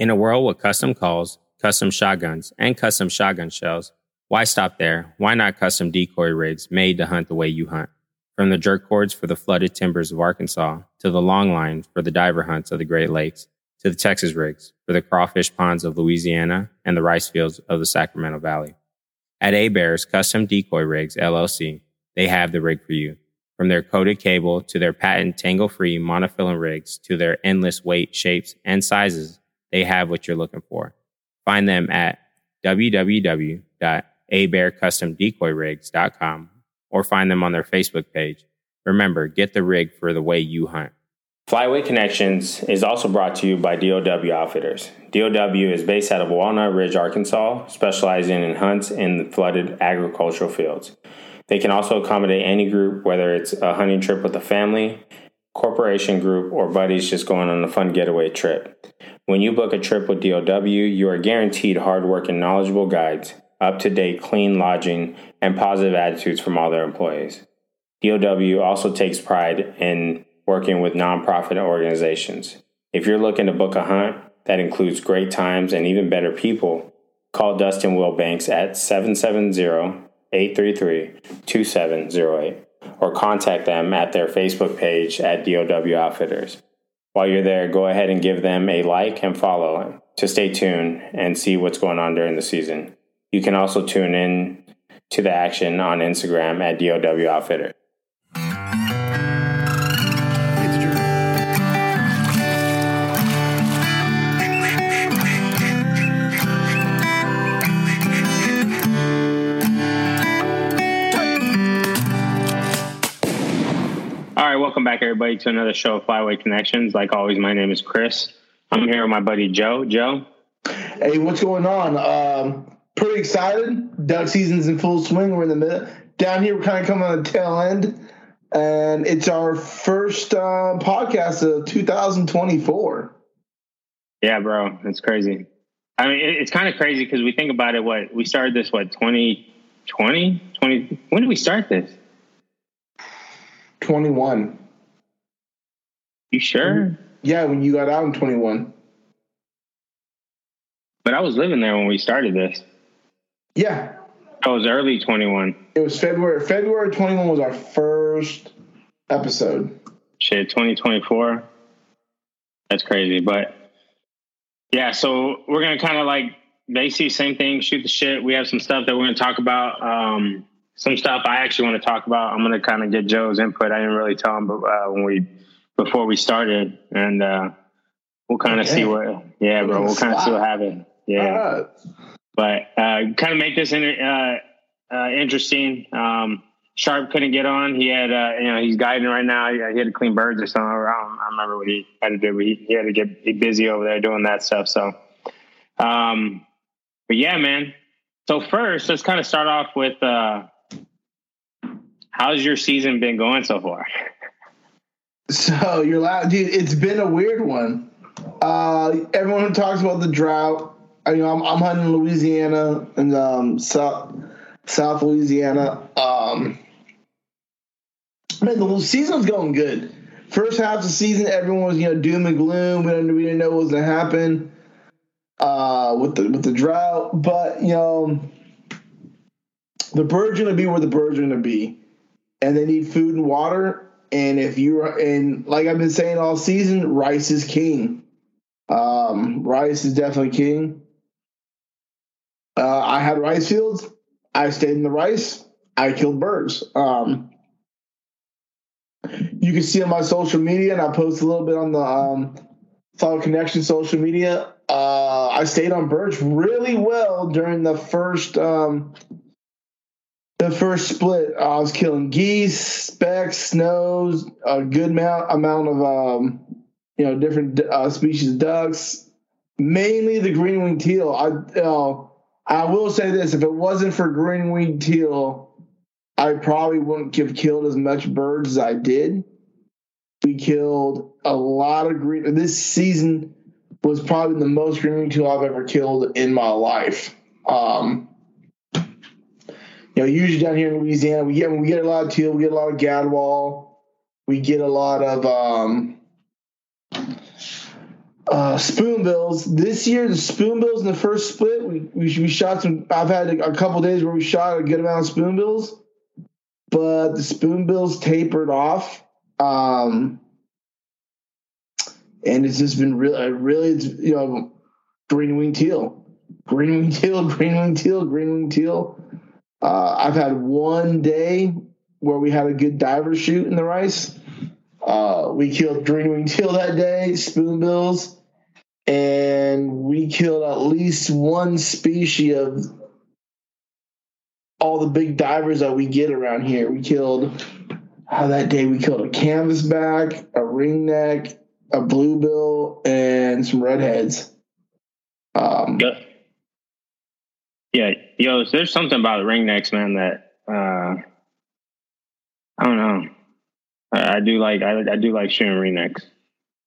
In a world with custom calls, custom shotguns, and custom shotgun shells, why stop there? Why not custom decoy rigs made to hunt the way you hunt? From the jerk cords for the flooded timbers of Arkansas, to the long line for the diver hunts of the Great Lakes, to the Texas rigs for the crawfish ponds of Louisiana and the rice fields of the Sacramento Valley. At A-Bear's Custom Decoy Rigs LLC, they have the rig for you. From their coated cable to their patent tangle-free monofilament rigs to their endless weight, shapes, and sizes, they have what you're looking for. Find them at www.abearcustomdecoyrigs.com or find them on their Facebook page. Remember, get the rig for the way you hunt. Flyway Connections is also brought to you by DOW Outfitters. DOW is based out of Walnut Ridge, Arkansas, specializing in hunts in the flooded agricultural fields. They can also accommodate any group, whether it's a hunting trip with a family, corporation group, or buddies just going on a fun getaway trip. When you book a trip with DOW, you are guaranteed hard work and knowledgeable guides, up to date, clean lodging, and positive attitudes from all their employees. DOW also takes pride in working with nonprofit organizations. If you're looking to book a hunt that includes great times and even better people, call Dustin Wilbanks at 770-833-2708 or contact them at their Facebook page at DOW Outfitters. While you're there, go ahead and give them a like and follow to stay tuned and see what's going on during the season. You can also tune in to the action on Instagram at DOW Outfitter. Welcome back, everybody, to another show of Flyway Connections. Like always, my name is Chris. I'm here with my buddy Joe. Joe. Hey, what's going on? Um, pretty excited. Duck season's in full swing. We're in the middle. Down here, we're kind of coming on the tail end, and it's our first uh, podcast of 2024. Yeah, bro, it's crazy. I mean, it's kind of crazy because we think about it. What we started this, what 2020, 20? When did we start this? 21. You sure? Yeah, when you got out in 21. But I was living there when we started this. Yeah. I was early 21. It was February. February 21 was our first episode. Shit, 2024. That's crazy. But yeah, so we're going to kind of like basically same thing, shoot the shit. We have some stuff that we're going to talk about. Um, some stuff I actually want to talk about. I'm going to kind of get Joe's input. I didn't really tell him but, uh, when we before we started, and uh, we'll kind of okay. see what. Yeah, bro. We'll kind of see what happens. Yeah, but uh, kind of make this inter- uh, uh, interesting. Um, Sharp couldn't get on. He had, uh, you know, he's guiding right now. He, had to clean birds or something. I don't, I remember what he had to do, but he, he had to get busy over there doing that stuff. So, um, but yeah, man. So first, let's kind of start off with how's your season been going so far? So you're loud, dude. It's been a weird one. Uh, everyone talks about the drought, I, you know, I'm, I'm hunting Louisiana and um, South South Louisiana. Um, man, the season's going good. First half of the season, everyone was you know doom and gloom. We didn't, we didn't know what was gonna happen uh, with the with the drought, but you know the birds gonna be where the birds gonna be and they need food and water. And if you're and like I've been saying all season, rice is king. Um, rice is definitely king. Uh, I had rice fields. I stayed in the rice. I killed birds. Um, you can see on my social media, and I post a little bit on the um, Connection social media. Uh, I stayed on birds really well during the first um, the first split, I was killing geese, specks, snows, a good amount amount of um, you know different uh, species of ducks, mainly the green winged teal. I uh, I will say this: if it wasn't for green winged teal, I probably wouldn't have killed as much birds as I did. We killed a lot of green. This season was probably the most green winged teal I've ever killed in my life. Um, you know, usually down here in Louisiana, we get we get a lot of teal, we get a lot of gadwall, we get a lot of um, Uh, spoonbills. This year, the spoonbills in the first split, we, we, we shot some. I've had a, couple days where we shot a good amount of spoonbills, but the spoonbills tapered off. Um, and it's just been really, really, you know, green wing teal, green wing teal, green wing teal, green wing teal. Uh, I've had one day where we had a good diver shoot in the rice. Uh, we killed wing teal that day, spoonbills, and we killed at least one species of all the big divers that we get around here. We killed how that day we killed a canvasback, a ringneck, a bluebill, and some redheads. Um, yeah. Yeah, yo, there's something about ringnecks, man, that uh, I don't know. I, I do like I, I, do like shooting ringnecks.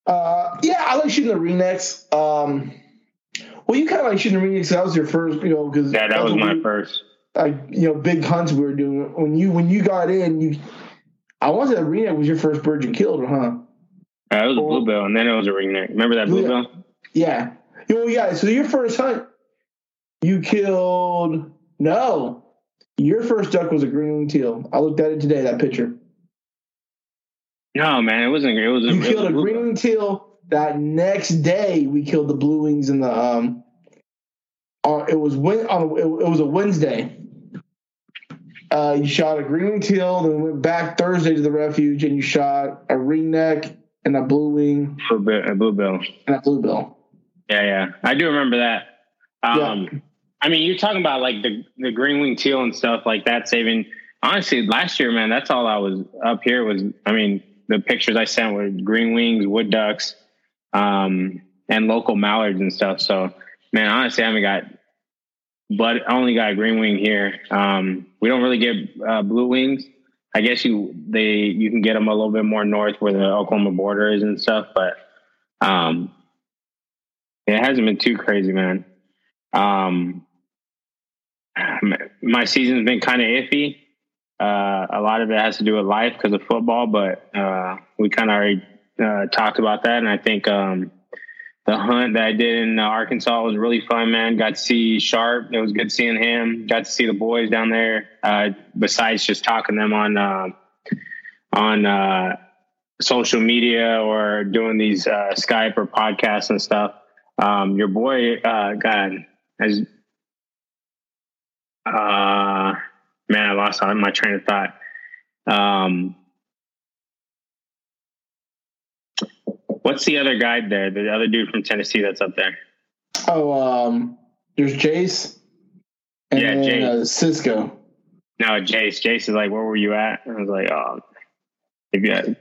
Uh, yeah, I like shooting the ringnecks. Um, well, you kind of like shooting the ringnecks. That was your first, you know, because yeah, that was my we, first. Like you know, big hunts we were doing when you when you got in. You, I want to say was your first bird you killed, huh? Uh, it was a bluebill, and then it was a ringneck. Remember that bluebill? Yeah. Well, yeah. So your first hunt, you killed. No, your first duck was a green wing teal. I looked at it today. That picture. No, man, it wasn't. It was. You it killed was a green wing teal. That next day, we killed the blue wings and the um. Uh, it was when on it, it was a Wednesday. Uh, you shot a green wing teal, then went back Thursday to the refuge, and you shot a ring neck and a blue wing, a bluebill, and a bluebill. Yeah, yeah, I do remember that. Um, yeah. I mean, you're talking about like the the green wing teal and stuff like that. Saving honestly, last year, man, that's all I was up here was. I mean, the pictures I sent were green wings, wood ducks, um, and local mallards and stuff. So, man, honestly, I haven't got, but I only got green wing here. Um, we don't really get uh, blue wings. I guess you they you can get them a little bit more north where the Oklahoma border is and stuff, but um, it hasn't been too crazy, man. Um, my season's been kind of iffy. Uh, a lot of it has to do with life because of football, but uh, we kind of already uh, talked about that, and I think um, the hunt that I did in Arkansas was really fun, man. Got to see Sharp. It was good seeing him. Got to see the boys down there. Uh, besides just talking them on uh, on uh, social media or doing these uh, Skype or podcasts and stuff. Um, your boy, uh, God, has uh, man, I lost my train of thought. Um, What's the other guy there? The other dude from Tennessee that's up there. Oh, um, there's Jace. And yeah, then, Jace. Uh, Cisco. No, Jace. Jace is like, where were you at? And I was like, oh, maybe I.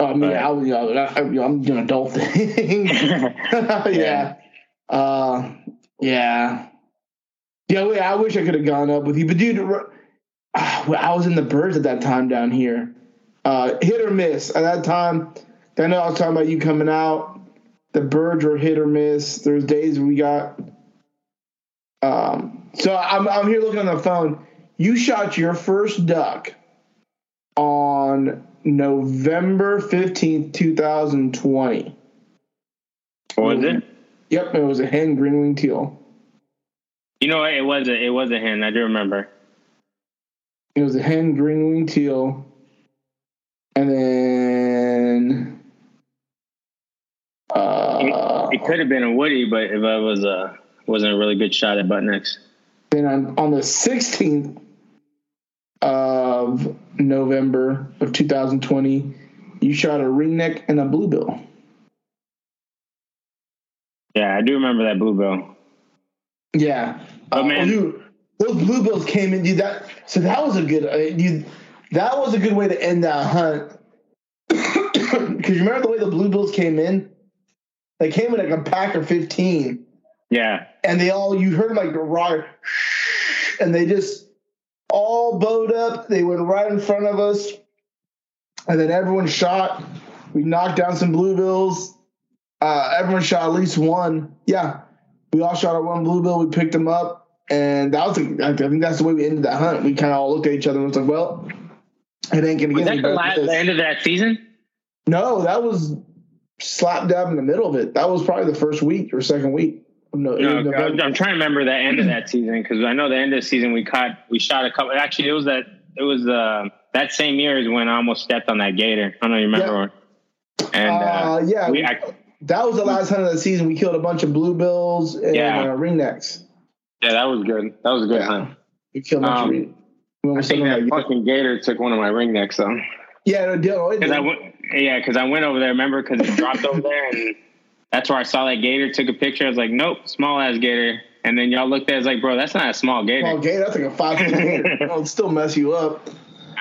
Oh, I mean, I, you know, I, am doing adult thing. yeah. yeah. Uh, yeah. Yeah, wait, I wish I could have gone up with you, but dude, I was in the birds at that time down here. Uh, hit or miss at that time. I know I was talking about you coming out. The birds were hit or miss. There's days we got. Um, so I'm I'm here looking on the phone. You shot your first duck on November fifteenth, two thousand twenty. Was it? Yep, it was a hen green wing teal. You know what? It was a it was a hen. I do remember. It was a hen green wing teal, and then uh, it, could have been a Woody, but if I was a wasn't a really good shot at butt necks. Then on, on the 16th of November of 2020, you shot a ringneck and a bluebill. Yeah, I do remember that bluebill. Yeah, oh uh, man, dude, those bluebills came in. Dude, that so that was a good. Uh, dude, that was a good way to end that hunt. Because you remember the way the bluebills came in? They came in like a pack of 15. Yeah. And they all, you heard like the roar, and they just all bowed up. They went right in front of us. And then everyone shot. We knocked down some bluebills. Uh, everyone shot at least one. Yeah. We all shot our one bluebill. We picked them up. And that was, I think that's the way we ended that hunt. We kind of all looked at each other and was like, well, it ain't going to get was that the, last, the end of that season? No, that was slap dab in the middle of it. That was probably the first week or second week. No, no I'm trying to remember the end of that season because I know the end of the season we caught we shot a couple. Actually, it was that it was uh, that same year is when I almost stepped on that gator. I don't know you remember. Yeah. And uh, uh, yeah, we, I, that was the last hunt of the season. We killed a bunch of bluebills and yeah. uh, ringnecks. Yeah, that was good. That was a good yeah. hunt. We killed a bunch um, of ring- I think that like, fucking gator took one of my ringnecks though. Yeah, no deal. Because I went, yeah, because I went over there. Remember, because it dropped over there, and that's where I saw that gator. Took a picture. I was like, nope, small ass gator. And then y'all looked at it, was like, bro, that's not a small gator. Small gator, that's like a five foot gator. It'll still mess you up.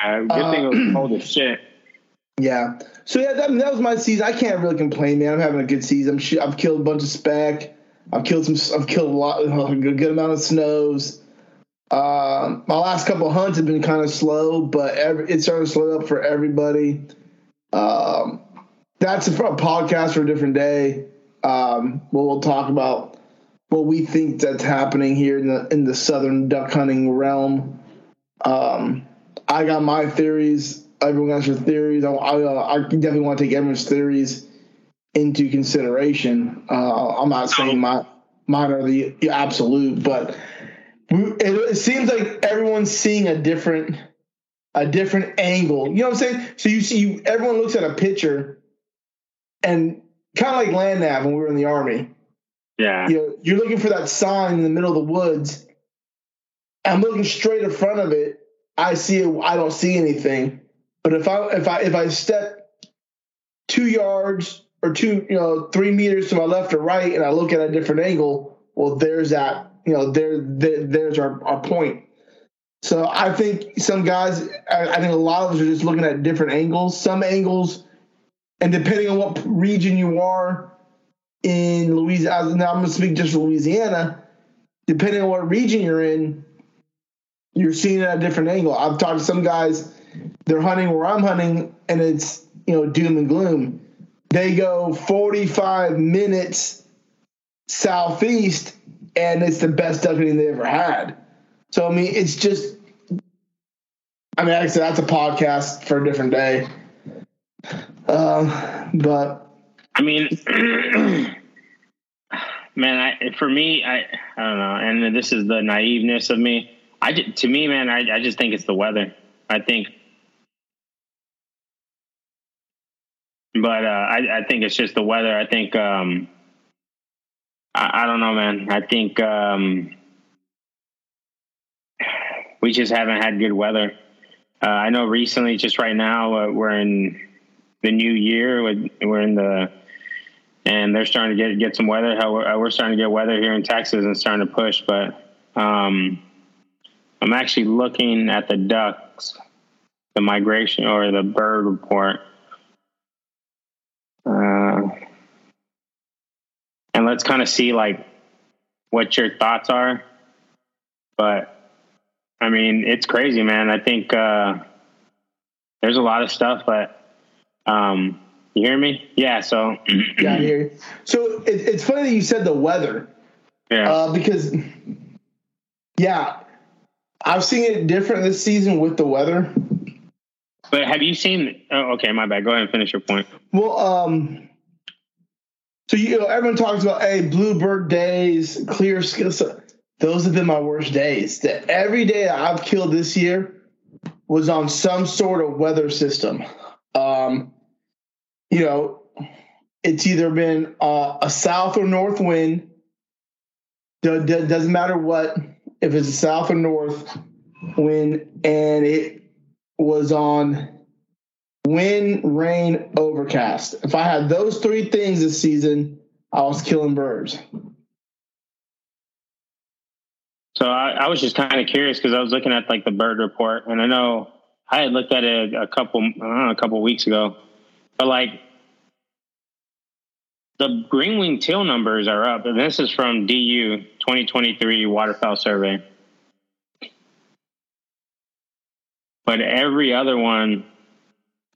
Uh, good uh, thing it was cold as shit. Yeah. So yeah, that, that was my season. I can't really complain, man. I'm having a good season. I'm I've killed a bunch of speck. I've killed some. I've killed a lot, a good, amount of snows. Uh, my last couple hunts have been kind of slow, but every, it's starting to slow up for everybody. Um, that's a, a, podcast for a different day. Um, we'll, we'll talk about what we think that's happening here in the in the southern duck hunting realm. Um, I got my theories. Everyone has their theories. I, I, uh, I definitely want to take everyone's theories into consideration. Uh, I'm not saying my mine are the absolute, but it, it, seems like everyone's seeing a different a different angle. You know what I'm saying? So you see, everyone looks at a picture, and kind of like land nav when we were in the army. Yeah, you know, you're looking for that sign in the middle of the woods. I'm looking straight in front of it. I see it. I don't see anything. But if I if I if I step two yards or two you know three meters to my left or right, and I look at a different angle, well, there's that you know, there, there there's our, our point. So I think some guys, I, I think a lot of us are just looking at different angles. Some angles, and depending on what region you are in Louisiana, now I'm going to speak just Louisiana. Depending on what region you're in, you're seeing it at a different angle. I've talked to some guys, they're hunting where I'm hunting, and it's you know doom and gloom. They go 45 minutes southeast and it's the best duck hunting they ever had. So I mean, it's just. I mean, said, that's a podcast for a different day. Uh, but I mean, man, I, for me, I I don't know, and this is the naiveness of me. I to me, man, I I just think it's the weather. I think but uh, I, I, think it's just the weather. I think um, I, I don't know, man. I think um, we just haven't had good weather. Uh, I know recently, just right now, uh, we're in the new year. We're in the and they're starting to get get some weather. How we're, uh, we're starting to get weather here in Texas and starting to push. But um, I'm actually looking at the ducks, the migration or the bird report. Uh, and let's kind of see like what your thoughts are. But I mean, it's crazy, man. I think uh, there's a lot of stuff, but um, you hear me? Yeah. So yeah, I hear you. So it, it's funny that you said the weather. Yeah. Uh, because yeah, I've seen it different this season with the weather. But have you seen? Oh, okay, my bad. Go ahead and finish your point. Well, um, so you know, everyone talks about hey, bluebird days, clear skill. So those have been my worst days. That every day I've killed this year was on some sort of weather system. Um, you know, it's either been uh, a south or north wind. doesn't matter what, if it's a south or north wind, and it was on wind, rain, overcast. If I had those three things this season, I was killing birds. So I, I was just kind of curious because I was looking at like the bird report, and I know I had looked at it a, couple, know, a couple weeks ago, but like the green wing teal numbers are up, and this is from DU 2023 waterfowl survey. But every other one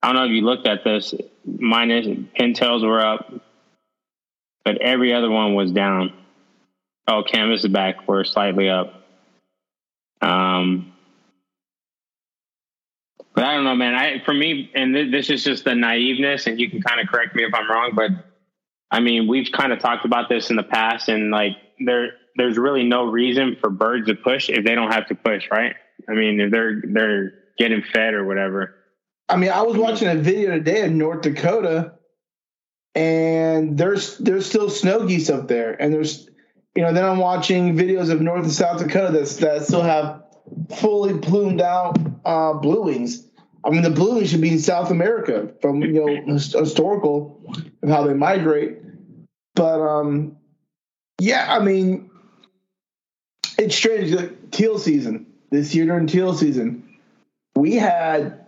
I don't know if you looked at this. Minus pintails were up, but every other one was down. Oh, canvas is back were slightly up. Um, but I don't know, man. I for me, and th- this is just the naiveness, and you can kind of correct me if I'm wrong, but I mean, we've kind of talked about this in the past, and like there, there's really no reason for birds to push if they don't have to push, right? I mean, if they're they're getting fed or whatever. I mean, I was watching a video today in North Dakota, and there's there's still snow geese up there, and there's you know then I'm watching videos of North and South Dakota that that still have fully plumed out uh, blue wings. I mean, the blue wings should be in South America from you know historical of how they migrate, but um, yeah, I mean, it's strange. Like, teal season this year during teal season, we had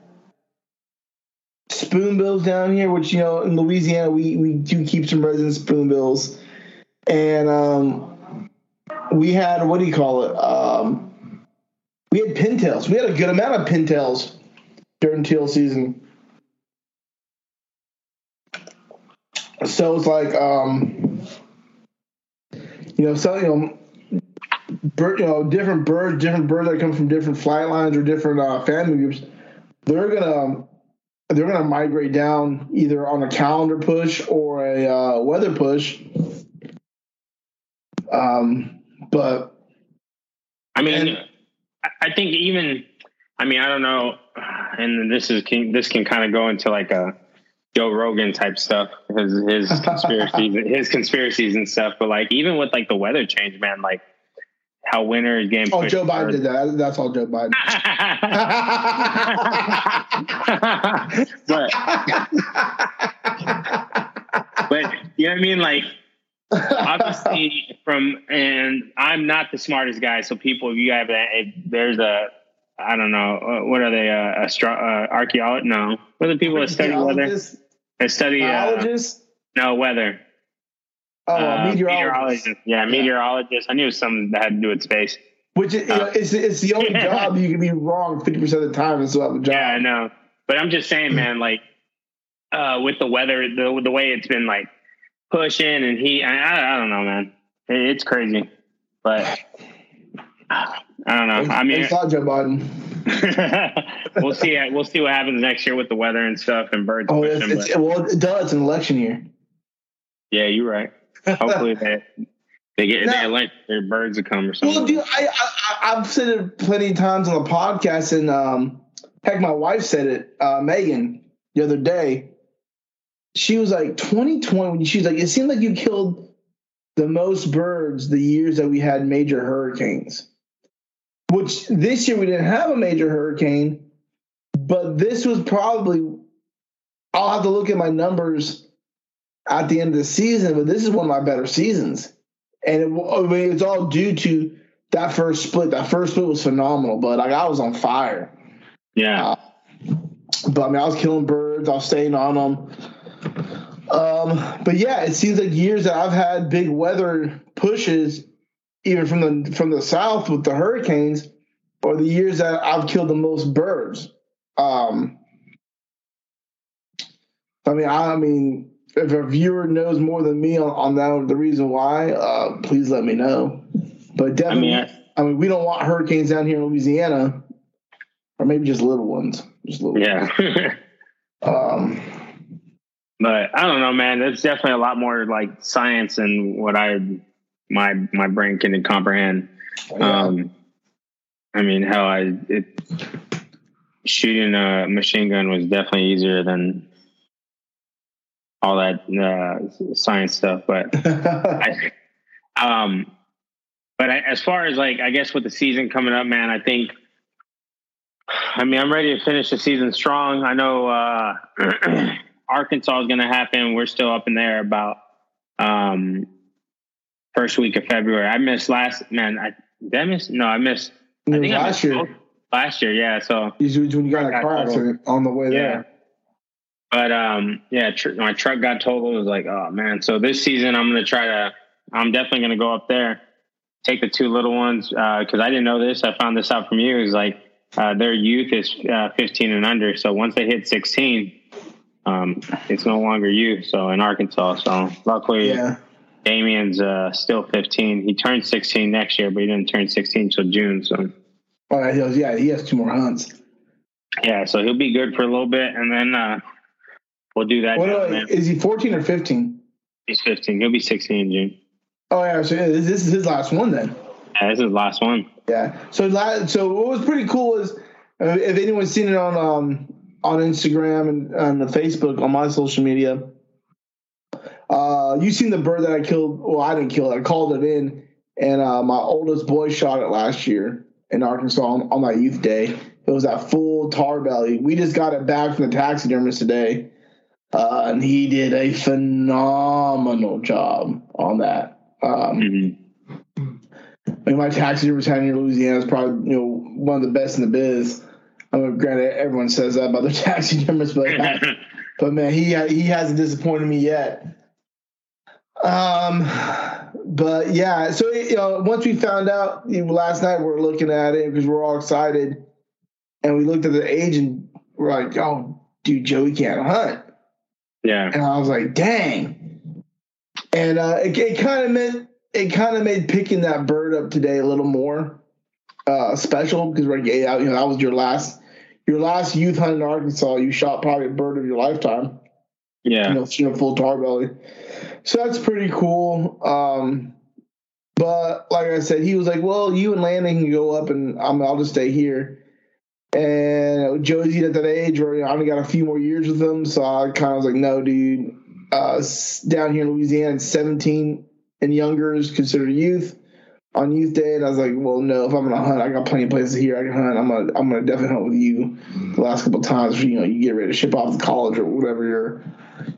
spoonbills down here, which you know in Louisiana we we do keep some resident spoonbills, and um, we had what do you call it? Um, we had pintails. We had a good amount of pintails during teal season. So it's like, um, you know, so you know, bird, you know, different birds, different birds that come from different flight lines or different uh, family groups. They're gonna they're gonna migrate down either on a calendar push or a uh, weather push. Um, but I mean, and, I think even, I mean, I don't know, and this is can, this can kind of go into like a Joe Rogan type stuff, his his conspiracies, his conspiracies and stuff. But like even with like the weather change, man, like how is getting. Oh, Joe Biden did that. That's all Joe Biden. but, but you know what I mean, like obviously from and I'm not the smartest guy, so people, if you have that, if there's a I don't know uh, what are they uh, astro uh, archaeologist? No, what are the people that study weather? That study biologists? Uh, no weather. Oh, uh, meteorologist. meteorologist. Yeah, meteorologist. I knew something that had to do with space. Which is, know, it's, it's the only job you can be wrong 50% of the time and still have a job. Yeah, I know. But I'm just saying, man, like, uh, with the weather, the, the way it's been like pushing and heat, I, I don't know, man. It, it's crazy. But I don't know. I mean, not Joe Biden. we'll see. We'll see what happens next year with the weather and stuff and birds. Oh, pushing, it's, it's, well, it does. It's an election year. Yeah, you're right. Hopefully they they get now, they elect their birds to come or something. Well, dude, I, I have said it plenty of times on the podcast, and um, heck, my wife said it, uh, Megan, the other day. She was like, 2020. She's like, it seemed like you killed the most birds the years that we had major hurricanes. Which this year we didn't have a major hurricane, but this was probably. I'll have to look at my numbers at the end of the season, but this is one of my better seasons. And it, I mean, it's all due to that first split. That first split was phenomenal, but like I was on fire. Yeah. Uh, but I mean, I was killing birds. I was staying on them. Um, but yeah, it seems like years that I've had big weather pushes, even from the from the south with the hurricanes, or the years that I've killed the most birds. Um, I mean, I, I mean, if a viewer knows more than me on, on that, the reason why, uh, please let me know. But definitely, I mean, I, I mean, we don't want hurricanes down here in Louisiana, or maybe just little ones, just little. Yeah. um, but I don't know, man. There's definitely a lot more like science and what I my my brain can comprehend. Yeah. Um, I mean, hell, I it shooting a machine gun was definitely easier than all that uh, science stuff. But I, um, but I, as far as like, I guess with the season coming up, man, I think. I mean, I'm ready to finish the season strong. I know uh, Arkansas is going to happen. We're still up in there about um, first week of February. I missed last man. I did I miss? No, I missed. I think last I missed year. Last year, yeah. So when you got a car accident on the way yeah. there. But um, yeah, tr- my truck got totaled. It was like, oh man. So this season, I'm gonna try to. I'm definitely gonna go up there, take the two little ones because uh, I didn't know this. I found this out from you. Is like uh, their youth is uh, 15 and under. So once they hit 16, um, it's no longer youth. So in Arkansas, so luckily. Yeah. Damien's uh, still 15. He turns 16 next year, but he didn't turn 16 until June. So, oh, yeah, he has two more hunts. Yeah, so he'll be good for a little bit, and then uh, We'll do that. What, now, is he 14 or 15? He's 15. He'll be 16 in June. Oh yeah, so this is his last one then. Yeah, this is the last one. Yeah. So so what was pretty cool is uh, if anyone's seen it on um on Instagram and on the Facebook on my social media, uh, you seen the bird that I killed? Well, I didn't kill it. I called it in, and uh, my oldest boy shot it last year in Arkansas on, on my youth day. It was that full tar belly. We just got it back from the taxidermist today, uh, and he did a phenomenal job on that. Um, mm-hmm. I mean, my taxi taxidermist had in Louisiana is probably you know one of the best in the biz. I mean, granted, everyone says that about their taxidermist, but but man, he he hasn't disappointed me yet. Um, but yeah, so you know, once we found out you know, last night, we are looking at it because we're all excited, and we looked at the age and we're like, "Oh, dude, Joey can't hunt." Yeah, and I was like, "Dang!" And uh, it, it kind of meant it kind of made picking that bird up today a little more uh, special because we're yeah, you know, that was your last your last youth hunt in Arkansas. You shot probably a bird of your lifetime. Yeah, you know, you know full tar belly. So that's pretty cool. Um, but like I said, he was like, "Well, you and Landon can go up, and I'm, I'll just stay here." And Josie at that age where I only got a few more years with him, so I kind of was like, "No, dude." Uh, down here in Louisiana, 17 and younger is considered youth on youth day, and I was like, "Well, no. If I'm gonna hunt, I got plenty of places here I can hunt. I'm gonna I'm gonna definitely hunt with you." The last couple of times, you know, you get ready to ship off to college or whatever your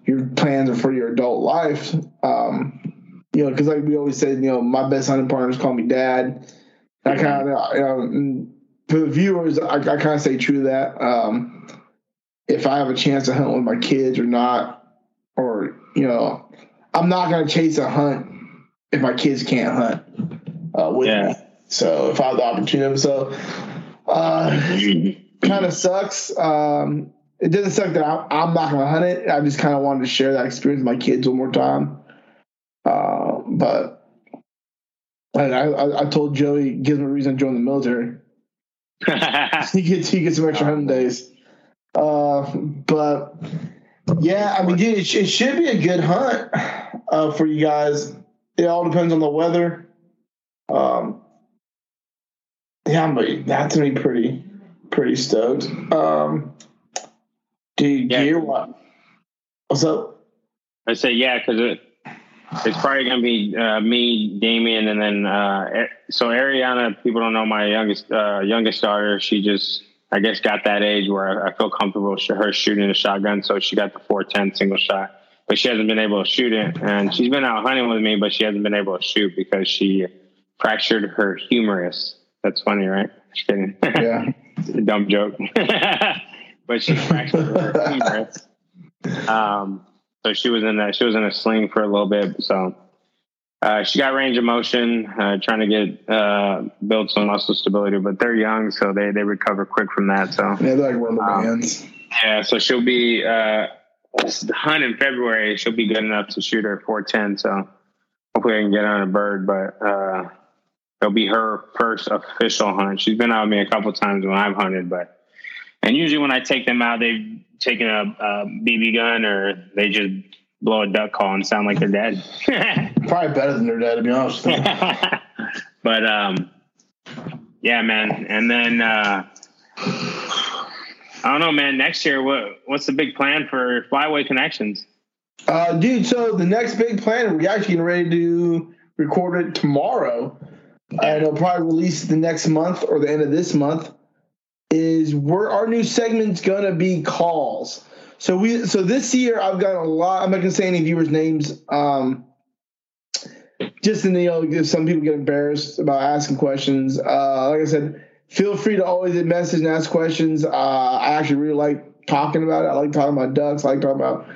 your plans are for your adult life. Um, you know, because like we always said, you know, my best hunting partners call me dad. I kind of, you know, for the viewers, I, I kind of say true to that. Um, if I have a chance to hunt with my kids or not, or you know, I'm not going to chase a hunt if my kids can't hunt uh, with yeah. me. So if I have the opportunity, so uh, kind of sucks. Um, it doesn't suck that I'm, I'm not going to hunt it. I just kind of wanted to share that experience with my kids one more time. Uh, but I, I, I, told Joey gives me a reason to join the military. he gets he gets some extra hunting days. Uh, but yeah, I mean, dude, it, it should be a good hunt uh, for you guys. It all depends on the weather. Um, yeah, but that's gonna be pretty pretty stoked. Um, Dude, yeah. gear what? What's up? I say yeah, because it it's probably gonna be uh, me, Damien, and then uh, so Ariana. People don't know my youngest uh, youngest daughter. She just I guess got that age where I feel comfortable her shooting a shotgun. So she got the 410 single shot, but she hasn't been able to shoot it. And she's been out hunting with me, but she hasn't been able to shoot because she fractured her humerus. That's funny, right? Just kidding. Yeah. dumb joke. but she fractured her humerus. Um, so she was in that. She was in a sling for a little bit. So uh, she got range of motion, uh, trying to get uh, build some muscle stability. But they're young, so they they recover quick from that. So yeah, they're like rubber um, bands. Yeah, so she'll be uh, hunt in February. She'll be good enough to shoot her 410. So hopefully I can get on a bird, but. Uh, it'll be her first official hunt. She's been out with me a couple times when I've hunted, but and usually when I take them out, they've taken a, a BB gun or they just blow a duck call and sound like they're dead. Probably better than their dad, to be honest. but um, yeah, man. And then uh, I don't know, man. Next year, what what's the big plan for Flyway Connections? Uh, dude, so the next big plan, we're actually getting ready to record it tomorrow. And it'll probably release the next month or the end of this month is we're our new segment's gonna be calls. So we so this year I've got a lot. I'm not gonna say any viewers' names. Um, just in the, you know, some people get embarrassed about asking questions. Uh, like I said, feel free to always message and ask questions. Uh, I actually really like talking about it. I like talking about ducks. I like talking about.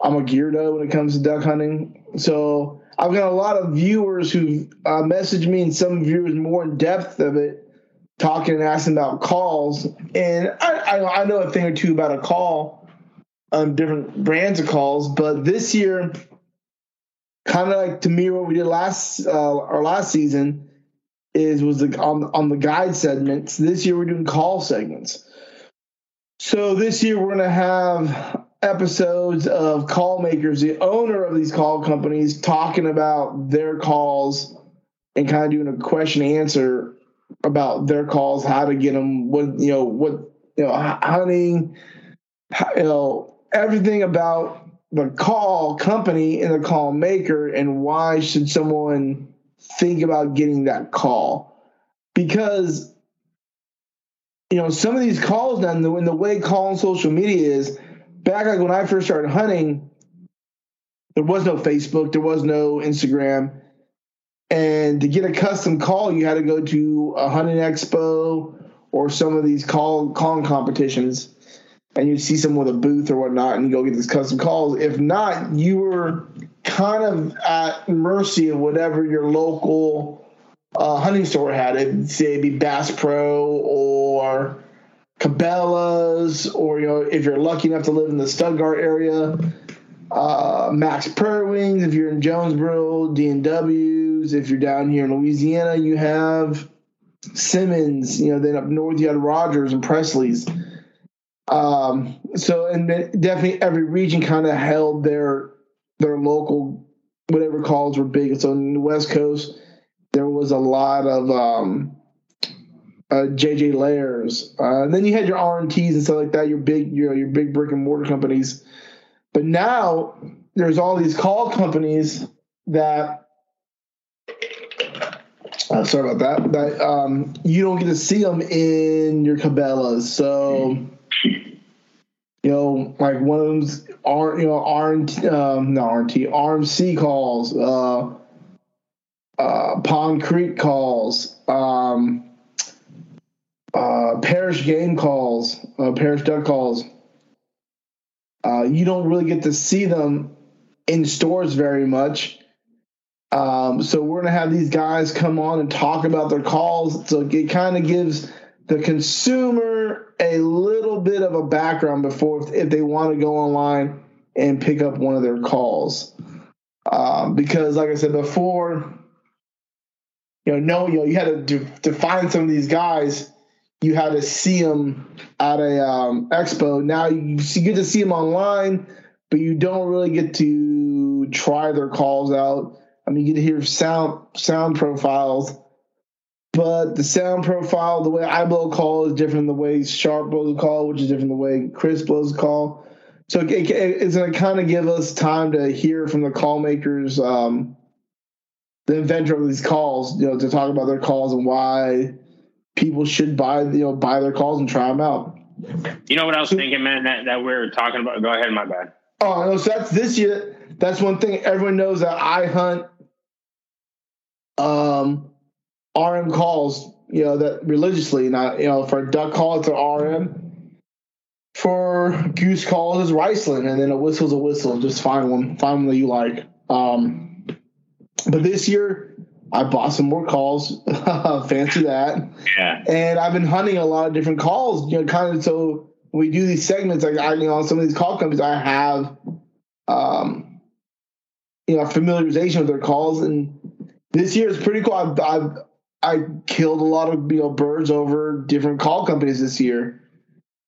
I'm a geardo when it comes to duck hunting. So I've got a lot of viewers who uh, messaged me, and some viewers more in depth of it talking and asking about calls, and I, I, I know a thing or two about a call, um, different brands of calls, but this year, kind of like to me what we did last uh, our last season is was the, on on the guide segments. This year we're doing call segments. So this year we're gonna have episodes of call makers, the owner of these call companies, talking about their calls and kind of doing a question answer about their calls, how to get them, what you know, what you know, hunting, you know, everything about the call company and the call maker, and why should someone think about getting that call? Because you know, some of these calls now, in the way call on social media is, back like when I first started hunting, there was no Facebook, there was no Instagram. And to get a custom call, you had to go to a hunting expo or some of these call calling competitions, and you'd see someone with a booth or whatnot, and you go get these custom calls. If not, you were kind of at mercy of whatever your local uh, hunting store had it, say it'd be Bass Pro or Cabela's, or you know, if you're lucky enough to live in the Stuttgart area, uh, Mack's Prairie Wings. If you're in Jonesboro, D&Ws. If you're down here in Louisiana, you have Simmons. You know, then up north you had Rogers and Presley's. Um, so and definitely every region kind of held their their local whatever calls were big. So in the West Coast there was a lot of um, uh, JJ Lares. Uh, and then you had your RNTs and stuff like that, your big, your, your big brick and mortar companies. But now there's all these call companies that, uh, sorry about that, that um, you don't get to see them in your Cabela's. So, you know, like one of them's R, you know, RNT, um, not RNT, RMC calls, uh, uh, Pond Creek calls, um, uh, parish game calls, uh, parish duck calls. Uh, you don't really get to see them in stores very much. Um, so we're gonna have these guys come on and talk about their calls. So it kind of gives the consumer a little bit of a background before if they want to go online and pick up one of their calls. Um, because, like I said before, you know, no, you know, you had to to find some of these guys. You had to see them at a um, expo. Now you, you get to see them online, but you don't really get to try their calls out. I mean, you get to hear sound sound profiles, but the sound profile, the way I blow a call is different than the way Sharp blows a call, which is different than the way Chris blows a call. So it, it, it's going to kind of give us time to hear from the call makers. Um, the inventor of these calls, you know, to talk about their calls and why people should buy, you know, buy their calls and try them out. You know what I was thinking, man? That that we are talking about. Go ahead, my bad. Oh no, so that's this year. That's one thing everyone knows that I hunt um RM calls, you know, that religiously, not you know, for a duck call it's an RM. For goose calls is Riceland, and then a whistle's a whistle. Just find one, find one that you like. Um, but this year, I bought some more calls. Fancy that. Yeah. And I've been hunting a lot of different calls. You know, kind of so we do these segments. Like I, you know, some of these call companies, I have, um, you know, familiarization with their calls. And this year is pretty cool. I've, I've I killed a lot of you know birds over different call companies this year,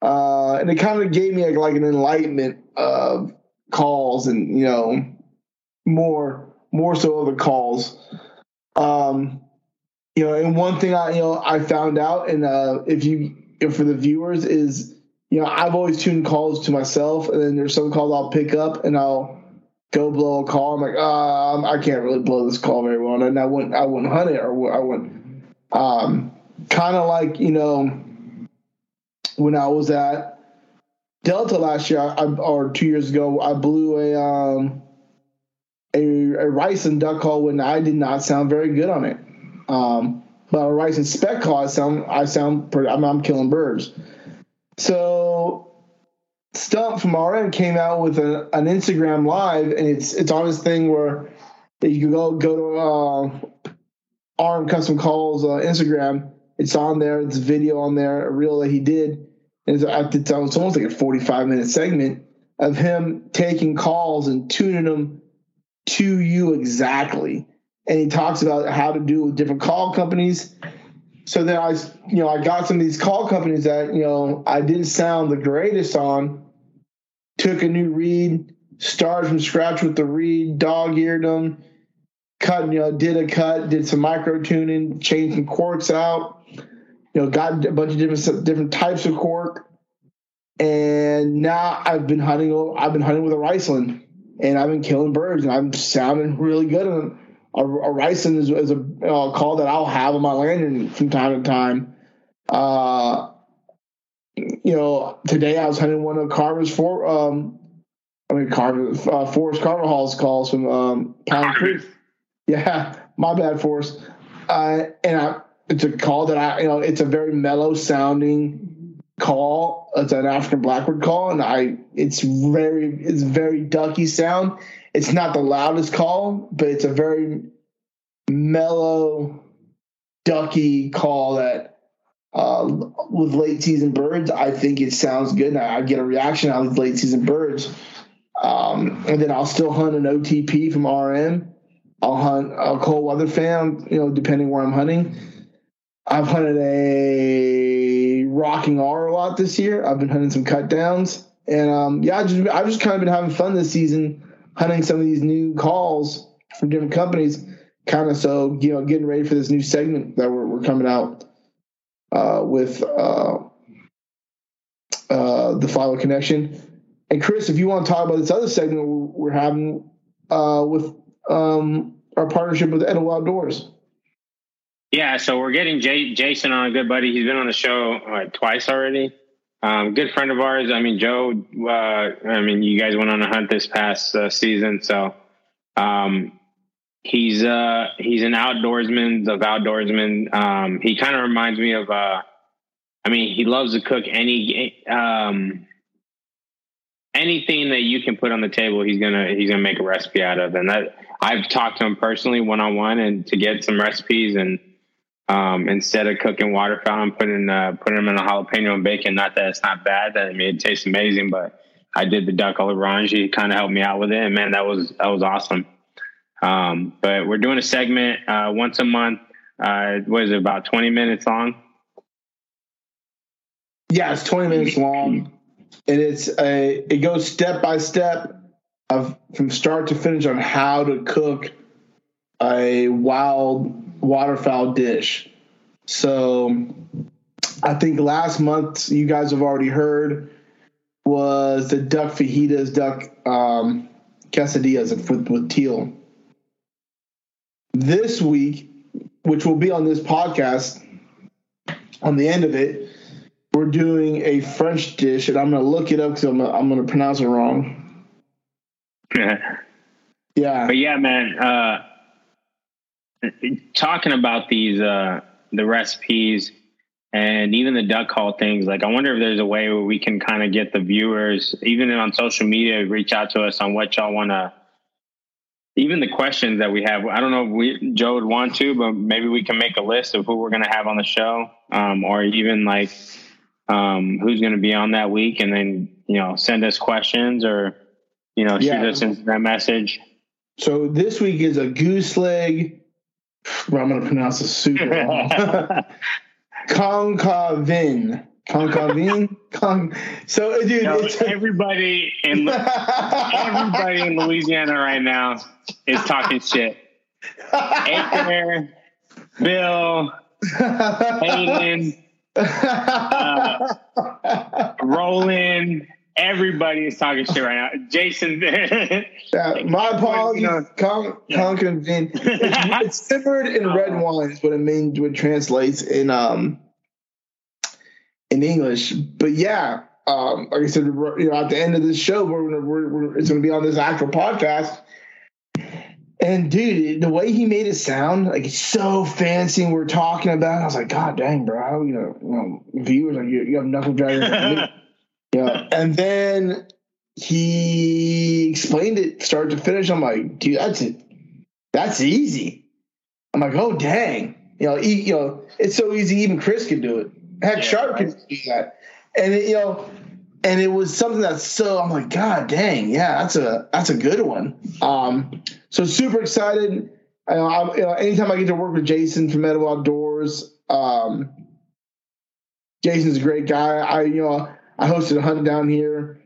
uh, and it kind of gave me like, like an enlightenment of calls and you know more more so of the calls. Um, you know, and one thing I you know I found out, and uh, if you if for the viewers is you know I've always tuned calls to myself, and then there's some calls I'll pick up and I'll go blow a call. I'm like, um, I can't really blow this call very well, and I wouldn't I wouldn't hunt it or I wouldn't. Um, kind of like you know when I was at Delta last year, I, or two years ago, I blew a um, a, a Riceland duck call when I did not sound very good on it. Um, but a Riceland spec call, I sound I sound pretty. I'm, I'm killing birds. So Stump from RM came out with a, an Instagram live, and it's it's on this thing where you can go go to uh, RM Custom Calls uh, Instagram. It's on there. It's a video on there, a reel that he did. And it's, it's almost like a 45 minute segment of him taking calls and tuning them to you exactly. And he talks about how to do with different call companies. So then I, you know, I got some of these call companies that, you know, I didn't sound the greatest on took a new reed, started from scratch with the reed, dog eared them, cut, you know, did a cut, did some micro tuning, changed some corks out, you know, got a bunch of different different types of cork, and now I've been hunting. I've been hunting with a Riceland, and I've been killing birds, and I'm sounding really good. And a, a is, is a uh, call that I'll have on my lanyard from time to time. Uh, you know, today I was hunting one of Carver's for um, I mean Carver uh, Forrest Carver Hall's calls from um, Pine Creek. Yeah, my bad, Forrest. Uh, and I, it's a call that I, you know, it's a very mellow sounding call. It's an African Blackwood call, and I, it's very, it's very ducky sound. It's not the loudest call, but it's a very mellow, ducky call that uh, with late season birds, I think it sounds good. And I get a reaction out of late season birds. Um, and then I'll still hunt an OTP from RNT. I'll hunt a cold weather fan, you know, depending where I'm hunting. I've hunted a rocking R a lot this year. I've been hunting some cut downs. And um, yeah, I just, I've just kind of been having fun this season hunting some of these new calls from different companies, kind of so, you know, getting ready for this new segment that we're, we're coming out uh, with uh, uh, the Flyway Connection. And Chris, if you want to talk about this other segment we're having uh, with um, our partnership with Edible Outdoors. Yeah, so we're getting Jason on a good buddy. He's been on the show uh, twice already. Um, good friend of ours. I mean, Joe. Uh, I mean, you guys went on a hunt this past uh, season, so um, he's uh, he's an outdoorsman of outdoorsmen. Um, he kind of reminds me of. Uh, I mean, he loves to cook any um, anything that you can put on the table. He's gonna he's gonna make a recipe out of, and that I've talked to him personally one on one and to get some recipes and um, instead of cooking waterfowl and putting uh, putting them in a jalapeno and bacon. Not that it's not bad. That I mean, it tastes amazing. But I did the duck orange. He kind of helped me out with it, and man, that was that was awesome. Um, but we're doing a segment uh, once a month. Uh, what is it? About twenty minutes long. Yeah, it's twenty minutes long, and it's a it goes step by step of from start to finish on how to cook a wild waterfowl dish. So I think last month you guys have already heard was the duck fajitas, duck um, quesadillas with, with teal. This week, which will be on this podcast, on the end of it, we're doing a French dish, and I'm going to look it up because I'm, I'm going to pronounce it wrong. yeah. yeah. But yeah, man. Uh, talking about these uh, the recipes and even the duck call things like i wonder if there's a way where we can kind of get the viewers even on social media reach out to us on what y'all want to even the questions that we have i don't know if we joe would want to but maybe we can make a list of who we're going to have on the show um, or even like um, who's going to be on that week and then you know send us questions or you know shoot yeah. us that message so this week is a goose leg I'm going to pronounce it super wrong. Concavin. Concavin? Con- so, dude, no, everybody in everybody in Louisiana right now is talking shit. Acre, Bill, Hayden, uh, Roland, Everybody is talking shit right now. Jason. yeah, my apologies. Con, yeah. It's, it's simmered in red uh-huh. wine is what it means, what translates in um in English. But yeah, um, like I said, you know, at the end of this show, we're gonna we're, we're, it's gonna be on this actual podcast. And dude, the way he made it sound, like it's so fancy. And we're talking about, it, I was like, God dang, bro, you know, you know viewers, like you, you have knuckle draggers. Yeah. And then he explained it start to finish. I'm like, dude, that's it. That's easy. I'm like, oh dang. You know, he, you know, it's so easy. Even Chris can do it. Heck, yeah, Sharp right. can do that. And it, you know, and it was something that's so. I'm like, God dang, yeah, that's a that's a good one. Um, so super excited. I, I, you know, anytime I get to work with Jason from Edible Outdoors, um, Jason's a great guy. I, you know, I hosted a hunt down here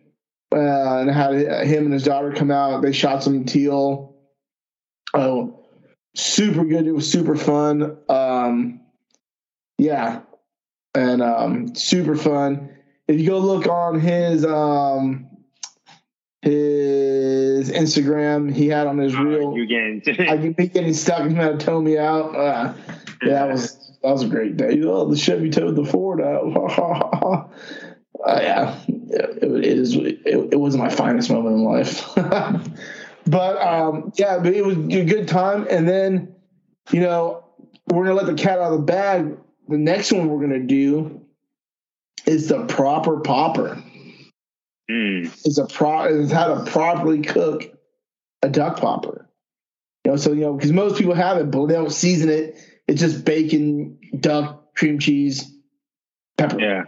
uh, and had him and his daughter come out. They shot some teal. Oh, super good. It was super fun. Um, yeah, and um, super fun. If you go look on his um, his Instagram, he had on his Oh, reel. you getting I keep getting stuck. He's gonna tow me out. Uh, yeah, that was that was a great day. Oh, the Chevy towed the Ford out. uh, yeah, it, it is. It, it wasn't my finest moment in life, but um, yeah, but it was a good time. And then, you know, we're gonna let the cat out of the bag. The next one we're gonna do is the proper popper. Mm. Is a pro. Is how to properly cook a duck popper. You know, so you know, because most people have it, but they don't season it. It's just bacon, duck, cream cheese, pepper. Yeah.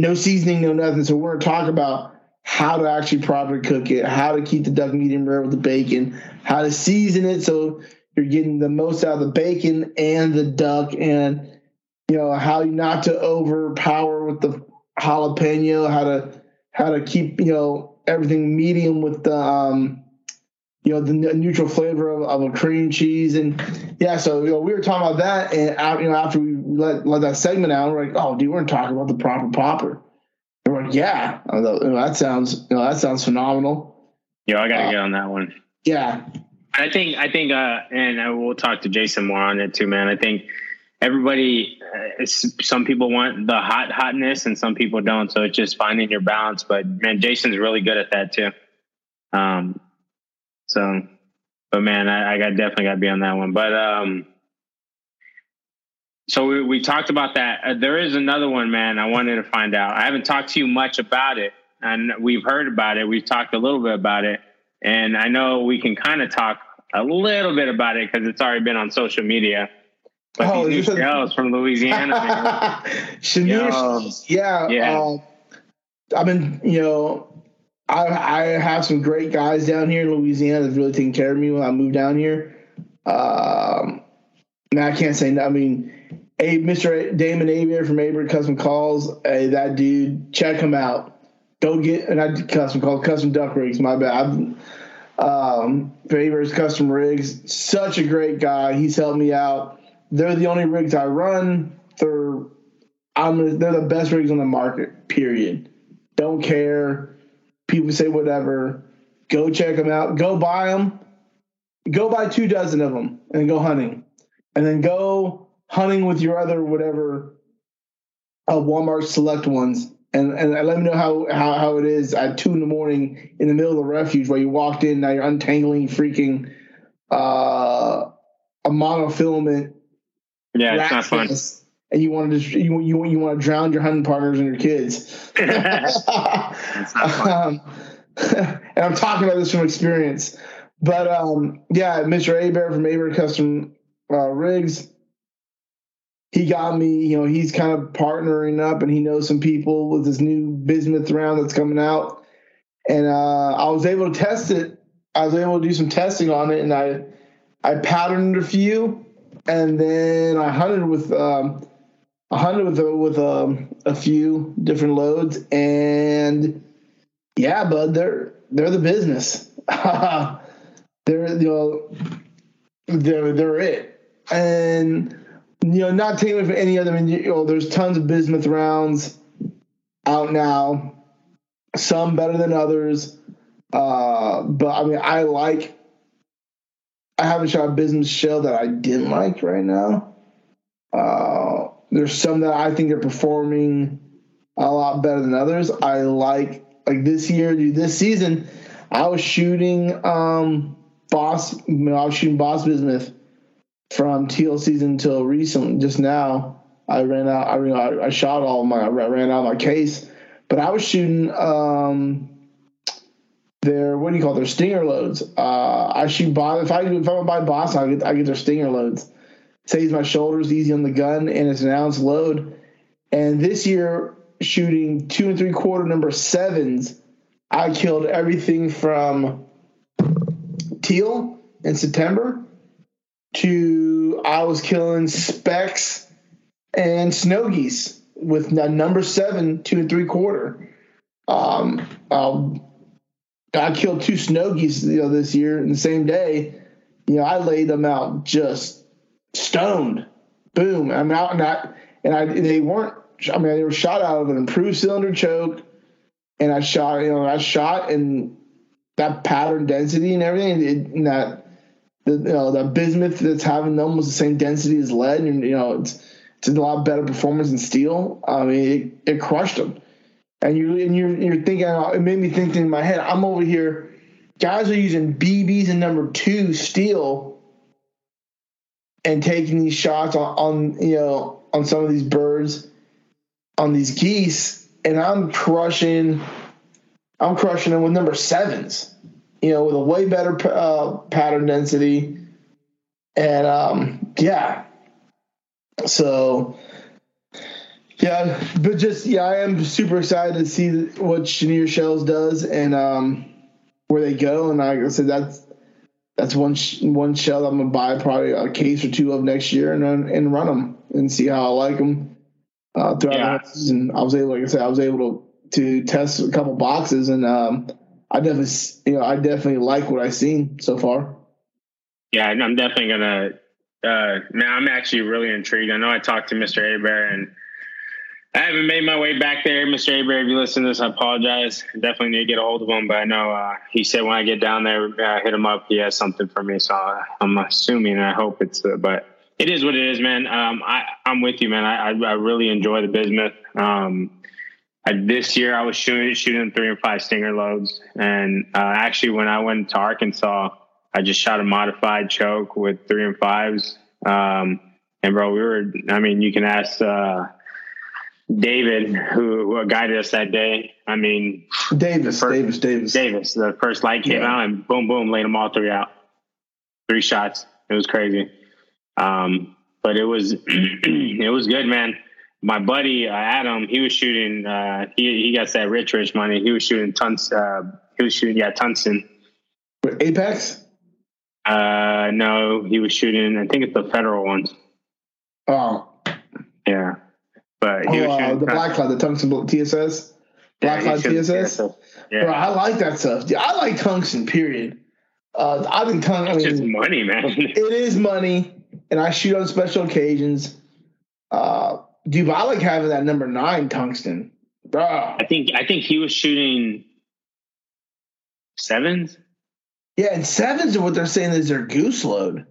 No seasoning, no nothing. So we're gonna talk about how to actually properly cook it, how to keep the duck medium rare with the bacon, how to season it so you're getting the most out of the bacon and the duck, and you know how not to overpower with the jalapeno, how to how to keep you know everything medium with the um, you know the neutral flavor of, of a cream cheese and yeah so you know we were talking about that and you know after we let, let that segment out we're like oh dude we're talking about the proper popper and we're like yeah you that sounds you know that sounds phenomenal Yeah, I gotta Uh, get on that one. yeah I think I think uh and I will talk to Jason more on it too, man. I think everybody uh, some people want the hot hotness and some people don't, so it's just finding your balance. But man, Jason's really good at that too. Um so but man, I, I got definitely got to be on that one. But um so we, we talked about that. Uh, there is another one, man. I wanted to find out. I haven't talked to you much about it, and we've heard about it. We've talked a little bit about it, and I know we can kind of talk a little bit about it because it's already been on social media. But Oh, these new shells from Louisiana, man. Yo. yeah, Yeah. Uh, I mean, you know, I I have some great guys down here in Louisiana that's really taking care of me when I moved down here. Um, now I can't say no. I mean, hey, Mr. Damon Avier from Avier Custom Calls, hey, that dude, check him out. Go get and I custom call custom duck rigs. My bad. Um, Favors Custom Rigs, such a great guy. He's helped me out. They're the only rigs I run. They're I'm they're the best rigs on the market. Period. Don't care. People say whatever. Go check them out. Go buy them. Go buy two dozen of them and go hunting, and then go hunting with your other whatever uh, Walmart select ones. And, and let me know how, how, how it is at two in the morning in the middle of the refuge where you walked in now you're untangling freaking uh, a monofilament yeah, it's not fun. and you want to just you you you want to drown your hunting partners and your kids. it's not fun. um, and I'm talking about this from experience. But um, yeah, Mr. Abear from Aber Custom uh, Rigs, he got me. You know, he's kind of partnering up, and he knows some people with this new bismuth round that's coming out. And uh, I was able to test it. I was able to do some testing on it, and I I patterned a few, and then I hunted with um, I hunted with a, with um, a few different loads, and yeah, bud, they're they're the business. they're you know they're they're it, and you know not taking it from any other. I mean, you know, there's tons of bismuth rounds out now. Some better than others, uh, but I mean, I like. I haven't shot a bismuth shell that I didn't like right now. Uh, there's some that I think are performing a lot better than others. I like like this year, dude, this season, I was shooting um boss. You know, I was shooting boss bismuth from teal season until recently. Just now, I ran out. I ran out, I shot all my. I ran out of my case, but I was shooting um their what do you call it? their stinger loads. Uh, I shoot boss. If I if I'm buy boss, I get I get their stinger loads. Saves my shoulders easy on the gun, and it's an ounce load. And this year, shooting two and three quarter number sevens, I killed everything from teal in September to I was killing specks and snow geese with number seven, two and three quarter. Um, um, I killed two snow geese you know this year in the same day. You know, I laid them out just stoned. Boom! I'm out and I and I they weren't. I mean, they were shot out of an improved cylinder choke, and I shot. You know, I shot and that pattern density and everything. It, and that the you know the bismuth that's having them was the same density as lead, and you know it's it's a lot better performance than steel. I mean, it, it crushed them. And you and you're you're thinking. Uh, it made me think in my head. I'm over here. Guys are using BBs and number two steel and taking these shots on, on you know on some of these birds, on these geese, and I'm crushing. I'm crushing them with number sevens. You know, with a way better uh, pattern density, and um, yeah. So yeah, but just yeah, I am super excited to see what Cheniere Shells does and um, where they go. And like I said, that's that's one sh- one shell I'm gonna buy probably a case or two of next year and and run them and see how I like them uh, throughout yeah. the season. I was able, like I said, I was able to to test a couple boxes and um, I definitely you know I definitely like what I've seen so far. Yeah, I'm definitely gonna. Uh, now I'm actually really intrigued. I know I talked to Mr. Aber and I haven't made my way back there, Mr. Aber. If you listen to this, I apologize. definitely need to get a hold of him, but I know uh, he said when I get down there, uh, hit him up. He has something for me, so I'm assuming. I hope it's, uh, but it is what it is, man. Um, I I'm with you, man. I I, I really enjoy the bismuth. Um, I, this year I was shooting shooting three and five stinger loads, and uh, actually when I went to Arkansas, I just shot a modified choke with three and fives. Um, and bro, we were. I mean, you can ask. Uh, David, who, who, guided us that day. I mean, Davis, first, Davis, Davis, Davis. The first light came yeah. out and boom, boom, laid them all three out. Three shots. It was crazy. Um, but it was it was good, man. My buddy uh, Adam, he was shooting. Uh, he he got that rich rich money. He was shooting tons. Uh, he was shooting yeah tungsten. Apex. Uh, no, he was shooting. I think it's the federal ones. Oh. Yeah. But he oh, uh, the Black Cloud, the tungsten TSS, Black yeah, Cloud TSS. Yeah. Bro, I like that stuff. I like tungsten. Period. Uh, I think tungsten. I mean, it's money, man. it is money, and I shoot on special occasions. Uh, dude, but I like having that number nine tungsten, bro. I think I think he was shooting sevens. Yeah, and sevens are what they're saying is their goose load.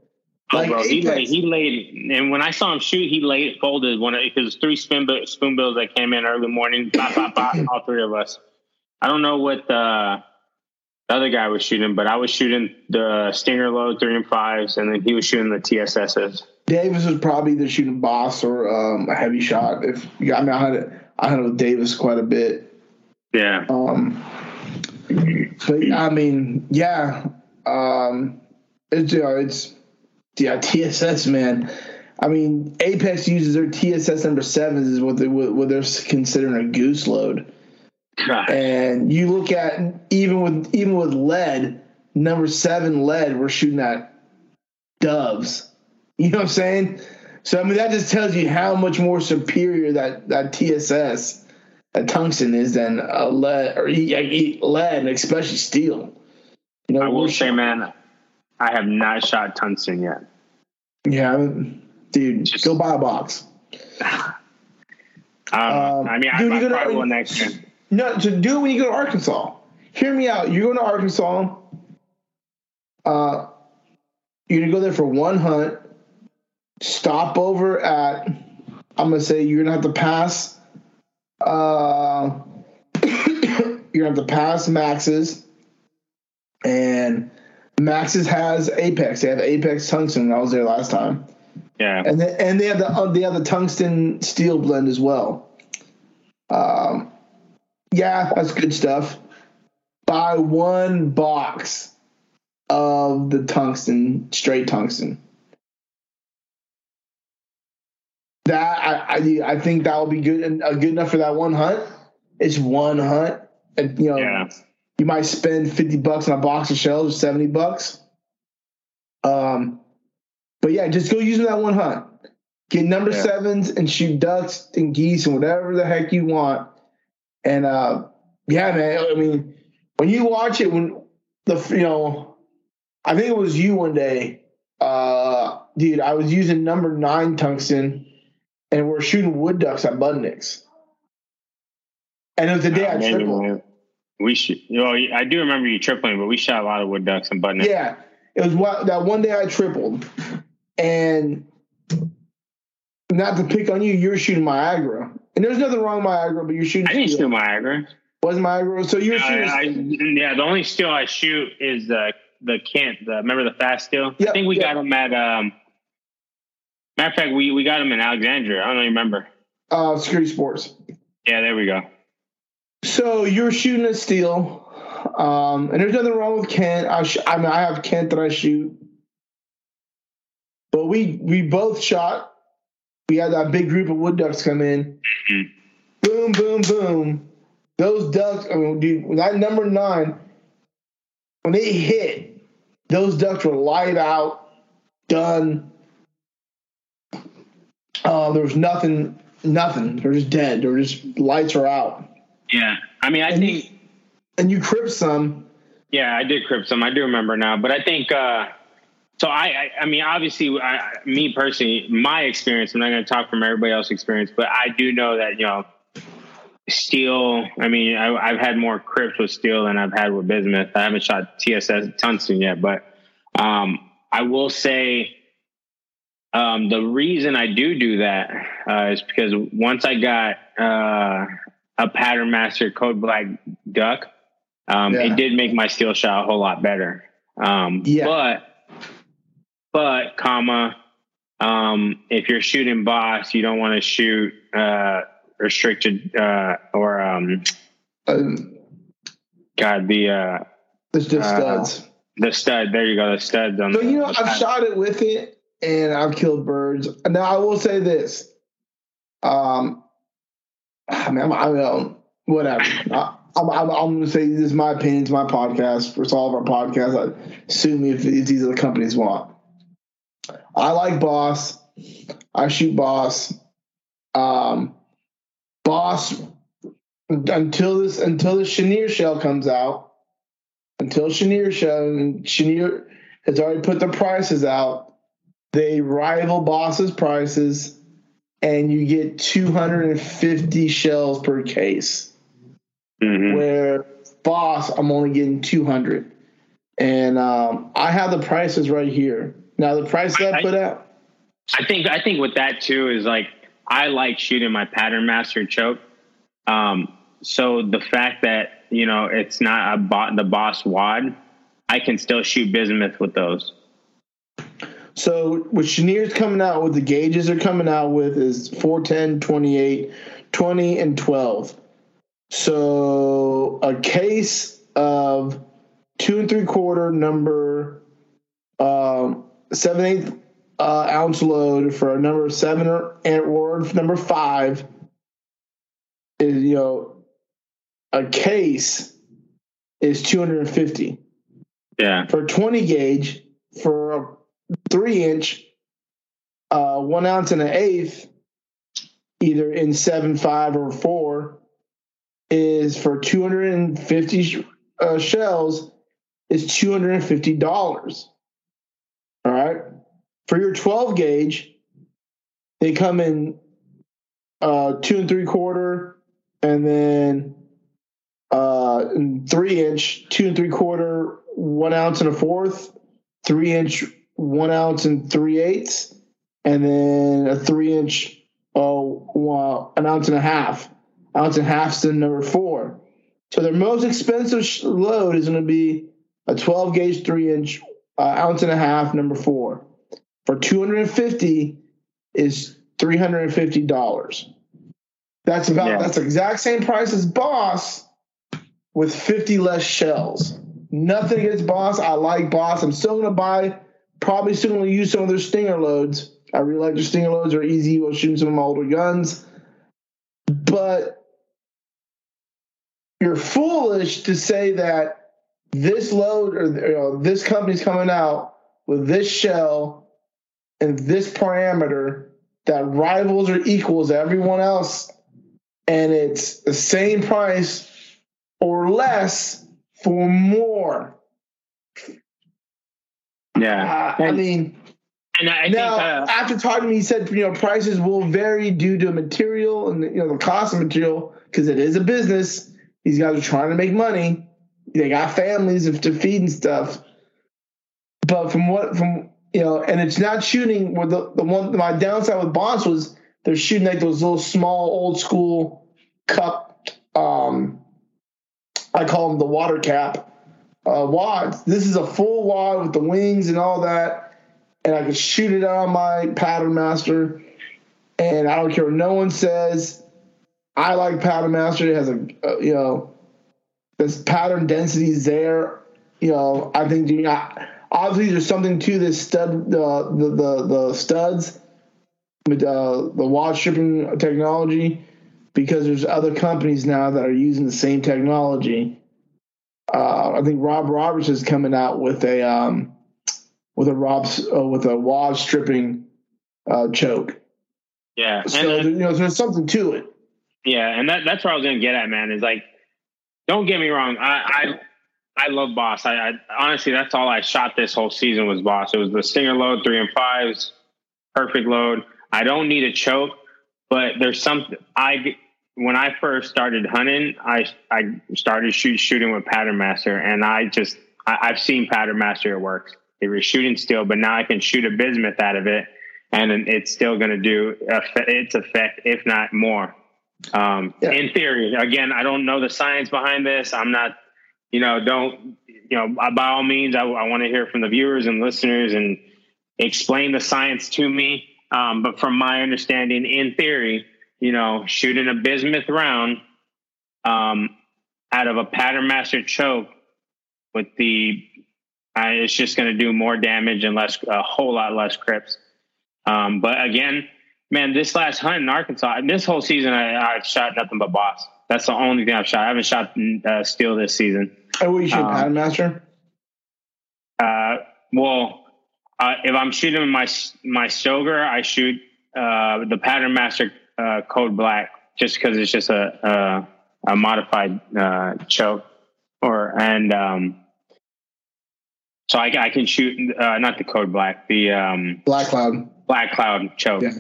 Oh, like bro, he laid, he laid, and when I saw him shoot, he laid folded one of because three spin spoonbills that came in early morning, pop, pop, pop, all three of us. I don't know what the, the other guy was shooting, but I was shooting the Stinger load three and fives, and then he was shooting the TSSs. Davis was probably either shooting boss or um, a Hevi-Shot. If I mean, I had it, I had it with Davis quite a bit. Yeah. Um, but I mean, yeah. Um, it's you know, it's yeah, TSS man. I mean, Apex uses their TSS number sevens is what they what they're considering a goose load. God. And you look at even with even with lead, number seven lead, we're shooting at doves. You know what I'm saying? So I mean that just tells you how much more superior that that TSS, that tungsten is than a lead or lead, especially steel. You know, I will say, man, I have not shot tungsten yet. Yeah, dude, just go buy a box. Um, um, I mean, dude, I, I probably will next year. No, to do it when you go to Arkansas. Hear me out. You're going to Arkansas. Uh, you're gonna go there for one hunt. Stop over at. I'm gonna say you're gonna have to pass. Uh, you're gonna have to pass Mack's, and Mack's has Apex. They have Apex tungsten. I was there last time. Yeah, and they, and they have the uh, they have the tungsten steel blend as well. Um, yeah, that's good stuff. Buy one box of the tungsten, straight tungsten. That I I, I think that will be good and uh, good enough for that one hunt. It's one hunt, and you know. Yeah you might spend 50 bucks on a box of shells or 70 bucks. Um, but yeah, just go using that one hunt. Get number yeah. sevens and shoot ducks and geese and whatever the heck you want. And uh, yeah, man, I mean, when you watch it, when the you know, I think it was you one day, uh, dude. I was using number nine tungsten, and we're shooting wood ducks at Budnick's. And it was the day I tripled. We should. You know, I do remember you tripling, but we shot a lot of wood ducks and Budnick. Yeah, it was what that one day I tripled, and not to pick on you, you're shooting Niagara, and there's nothing wrong with Niagara, but you're shooting. I didn't shoot Niagara. Was Niagara? So you're I, shooting. I, yeah, the only steel I shoot is the the Kent. The, remember the Fasteel? Yep, I think we yep. got them at. um Matter of fact, we we got them in Alexandria. I don't remember. uh, Security Sports. Yeah, there we go. So you're shooting a steel, um, and there's nothing wrong with Kent. I, sh- I mean, I have Kent that I shoot, but we we both shot. We had that big group of wood ducks come in. Mhm. Boom, boom, boom. Those ducks. I mean, dude, that number nine, when they hit, those ducks were light out, done. Uh, there was nothing, nothing. They're just dead. They're just lights are out. Yeah, I mean, I And think. you, and you crip some. Yeah, I did crip some. I do remember now, but I think. uh So I, I, I mean, obviously, I, me personally, my experience. I'm not going to talk from everybody else's experience, but I do know that you know, steel. I mean, I, I've had more crips with steel than I've had with bismuth. I haven't shot TSS tungsten yet, but um, I will say. Um, the reason I do do that uh, is because once I got uh, a pattern master code black duck, um, Yeah. it did make my steel shot a whole lot better. Um, Yeah. but, but, comma, um, if you're shooting boss, you don't want to shoot uh, restricted uh, or um, Um, God the uh, it's just Uh, studs. the stud. There you go, the studs on. So the, you know, the I've shot it with it, and I've killed birds. Now I will say this. Um, I mean, I'm, I don't, whatever. I, I'm, I'm, I'm going to say this is my opinion. It's my podcast. It's all of our podcasts. I, sue me if, if these are the companies want. I like Boss. I shoot Boss. Um, Boss until this until the Chenier shell comes out. Until Chenier shell Chenier has already put the prices out. They rival Boss's prices, and you get 250 shells per case. Mhm. Where Boss, I'm only getting 200, and um, I have the prices right here. Now the prices I, I- put out. I think I think with that too is like I like shooting my pattern master choke. Um, so the fact that you know it's not a bot the boss wad, I can still shoot bismuth with those. So what Chenier's coming out with, the gauges they're coming out with is 410, 28, 20, and 12. So a case of two and three quarter number um, seven eighth uh, ounce load for a number seven or and or number five is you know a case is 250 Yeah, for 20 gauge for a three inch, uh, one ounce and an eighth, either in seven five or four, is for 250 sh- uh, shells is 250 dollars. All right, for your 12 gauge, they come in uh, two and three quarter, and then uh, three inch, two and three quarter, one ounce and a fourth, three inch, one ounce and three eighths, and then a three inch, oh, well, an ounce and a half. Ounce and a half's the number four. So their most expensive load is going to be a 12 gauge, three inch, uh, ounce and a half, number four. For 250 is $350. That's about, Yeah. that's the exact same price as Boss with 50 less shells. Nothing against Boss. I like Boss. I'm still gonna buy, probably still gonna use some of their Stinger loads. I really like their Stinger loads. They're easy. We'll shoot some of my older guns. But you're foolish to say that this load or you know, this company's coming out with this shell and this parameter that rivals or equals everyone else and it's the same price or less for more. Yeah, uh, I mean, and I now think, uh, after talking to me, he said you know prices will vary due to material and you know the cost of material because it is a business. These guys are trying to make money. They got families to feed and stuff. But from what from you know, and it's not shooting where the, the one my downside with Bonds was they're shooting like those little small old school cup um I call them the water cap uh, wads. This is a full wad with the wings and all that, and I can shoot it on my pattern master. And I don't care what no one says. I like pattern master. It has a, uh, you know, this pattern density is there. You know, I think you know, obviously there's something to this stud, uh, the the the studs, with uh, the wad stripping technology, because there's other companies now that are using the same technology uh, I think Rob Roberts is coming out with a um, with a Rob uh, with a wad stripping uh, choke. Yeah, so and, you know there's something to it. Yeah, and that, that's where I was gonna get at, man. Is like, don't get me wrong, I I, I love Boss. I, I, honestly that's all I shot this whole season was Boss. It was the Stinger load, three and fives, perfect load. I don't need a choke, but there's something I when I first started hunting, I I started shoot, shooting with Pattern Master, and I just I, have seen Pattern Master it works. It was shooting still, but now I can shoot a bismuth out of it, and it's still going to do its effect, if not more. Um, yeah. In theory, again, I don't know the science behind this. I'm not, you know, don't you know? By all means, I, I want to hear from the viewers and listeners and explain the science to me. Um, but from my understanding, in theory you know, shooting a bismuth round um, out of a pattern master choke with the, uh, it's just going to do more damage and less, a whole lot less crips. Um, but again, man, this last hunt in Arkansas, this whole season, I, have shot nothing but boss. That's the only thing I've shot. I haven't shot uh, steel this season. Oh, what you shoot, um, pattern master? Uh, well, uh, if I'm shooting my my Stoeger, I shoot uh, the pattern master uh, code black just because it's just a a, a modified uh, choke or and um, so I, I can shoot uh, not the code black the um, black cloud black cloud choke. Yeah.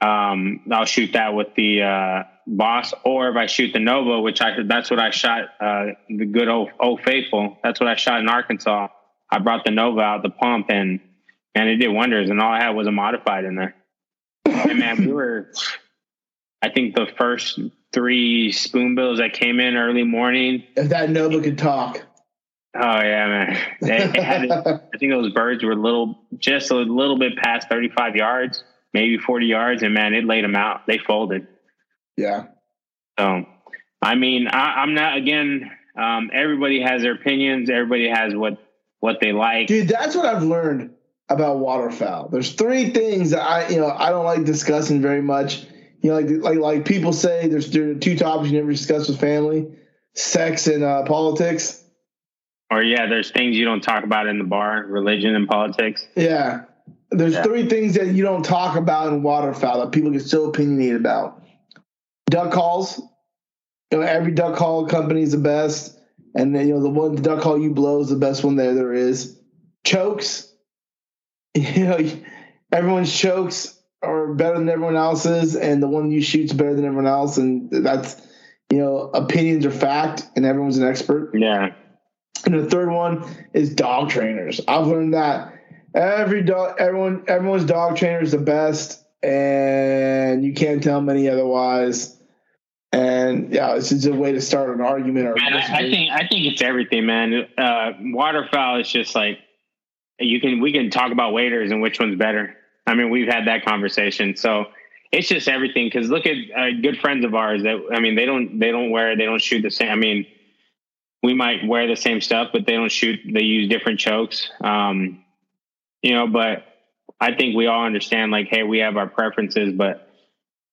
Um, I'll shoot that with the uh, boss, or if I shoot the Nova, which I that's what I shot uh, the good old old faithful. That's what I shot in Arkansas. I brought the Nova out the pump and and it did wonders. And all I had was a modified in there. And man, we were I think the first three spoonbills that came in early morning. If that Nova could talk. Oh yeah, man. Had, I think those birds were little, just a little bit past 35 yards, maybe 40 yards, and man, it laid them out. They folded. Yeah. So, I mean, I, am not again. Um, everybody has their opinions. Everybody has what what they like. Dude, that's what I've learned about waterfowl. There's three things that I, you know, I don't like discussing very much you know, like like like people say, there's two topics you never discuss with family: sex and uh, politics. Or yeah, there's things you don't talk about in the bar: religion and politics. Yeah, there's yeah. three things that you don't talk about in waterfowl that people get so opinionated about. Duck calls. You know, every duck call company is the best, and then you know the one the duck call you blow is the best one there there is. Chokes. You know, everyone's chokes are better than everyone else's, and the one you shoot's better than everyone else, and that's you know opinions are fact, and everyone's an expert. Yeah. And the third one is dog trainers. I've learned that every dog, everyone, everyone's dog trainer is the best, and you can't tell many otherwise. And yeah, it's just a way to start an argument. Or man, I, I think I think it's everything, man. Uh, waterfowl is just like you can we can talk about waders and which one's better. I mean, we've had that conversation. So it's just everything. Because look at uh, good friends of ours that I mean, they don't they don't wear they don't shoot the same. I mean, we might wear the same stuff, but they don't shoot. They use different chokes. Um, you know, but I think we all understand. Like, hey, we have our preferences, but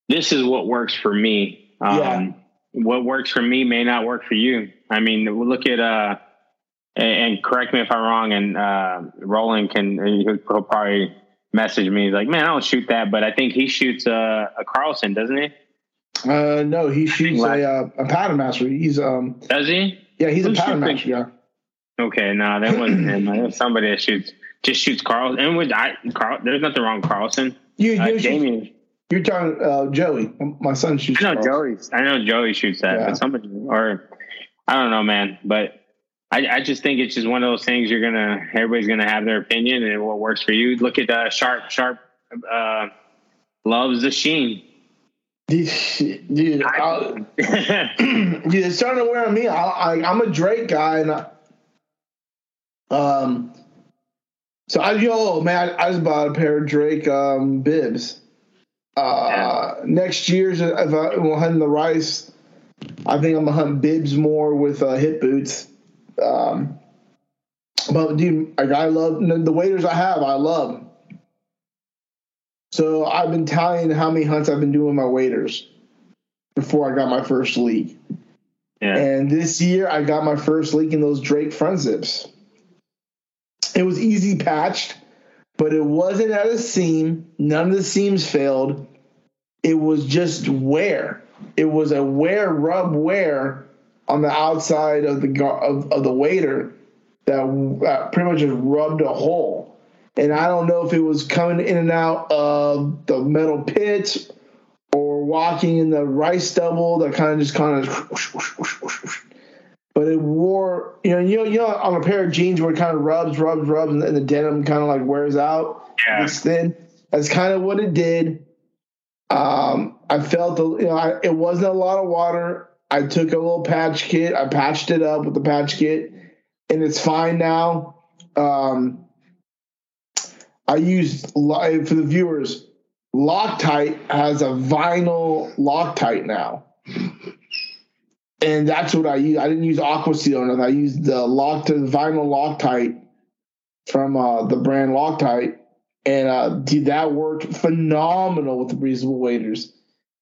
this is what works for me. Um, yeah. What works for me may not work for you. I mean, look at uh, and correct me if I'm wrong. And uh, Roland can he'll probably messaged me. He's like, man, I don't shoot that, but I think he shoots a, a Carlson, doesn't he? Uh, no, he shoots a, uh, a pattern master. He's um. Does he? Yeah, he's Who a pattern match guy. Okay, no, that wasn't him. That was somebody that shoots just shoots Carlson. And with I Carl, there's nothing wrong with Carlson. You, Uh, you, Damien, you're talking uh, Joey. My son shoots. I know Joey. I know Joey shoots that, Yeah. but somebody or I don't know, man. But I, I just think it's just one of those things. You're gonna everybody's gonna have their opinion and what works for you. Look at uh, Sharp. Sharp uh, loves the sheen. Dude, dude, I, dude, it's starting to wear on me. I, I, I'm a Drake guy, and I, um, so I yo man, I, I just bought a pair of Drake um bibs. Uh, next year's if I will hunt the rice, I think I'm gonna hunt bibs more with uh, hip boots. Um, but dude, like I love the waders I have. I love. So I've been telling how many hunts I've been doing with my waders before I got my first leak. yeah. And this year I got my first leak in those Drake front zips. It was easy patched, but it wasn't at a seam. None of the seams failed. It was just wear. It was a wear rub wear on the outside of the of, of the wader that uh, pretty much just rubbed a hole. And I don't know if it was coming in and out of the metal pit or walking in the rice stubble that kind of just kind of but it wore you know you know you know on a pair of jeans where it kind of rubs rubs rubs and, the denim kind of like wears out Yeah. it's thin that's kind of what it did um i felt the you know I, it wasn't a lot of water i took a little patch kit i patched it up with the patch kit and it's fine now um i used for the viewers Loctite has a vinyl Loctite now. And that's what I use. I didn't use Aqua Seal nothing. I used the Loctite, vinyl Loctite from uh, the brand Loctite. And uh, dude, that worked phenomenal with the breathable waders.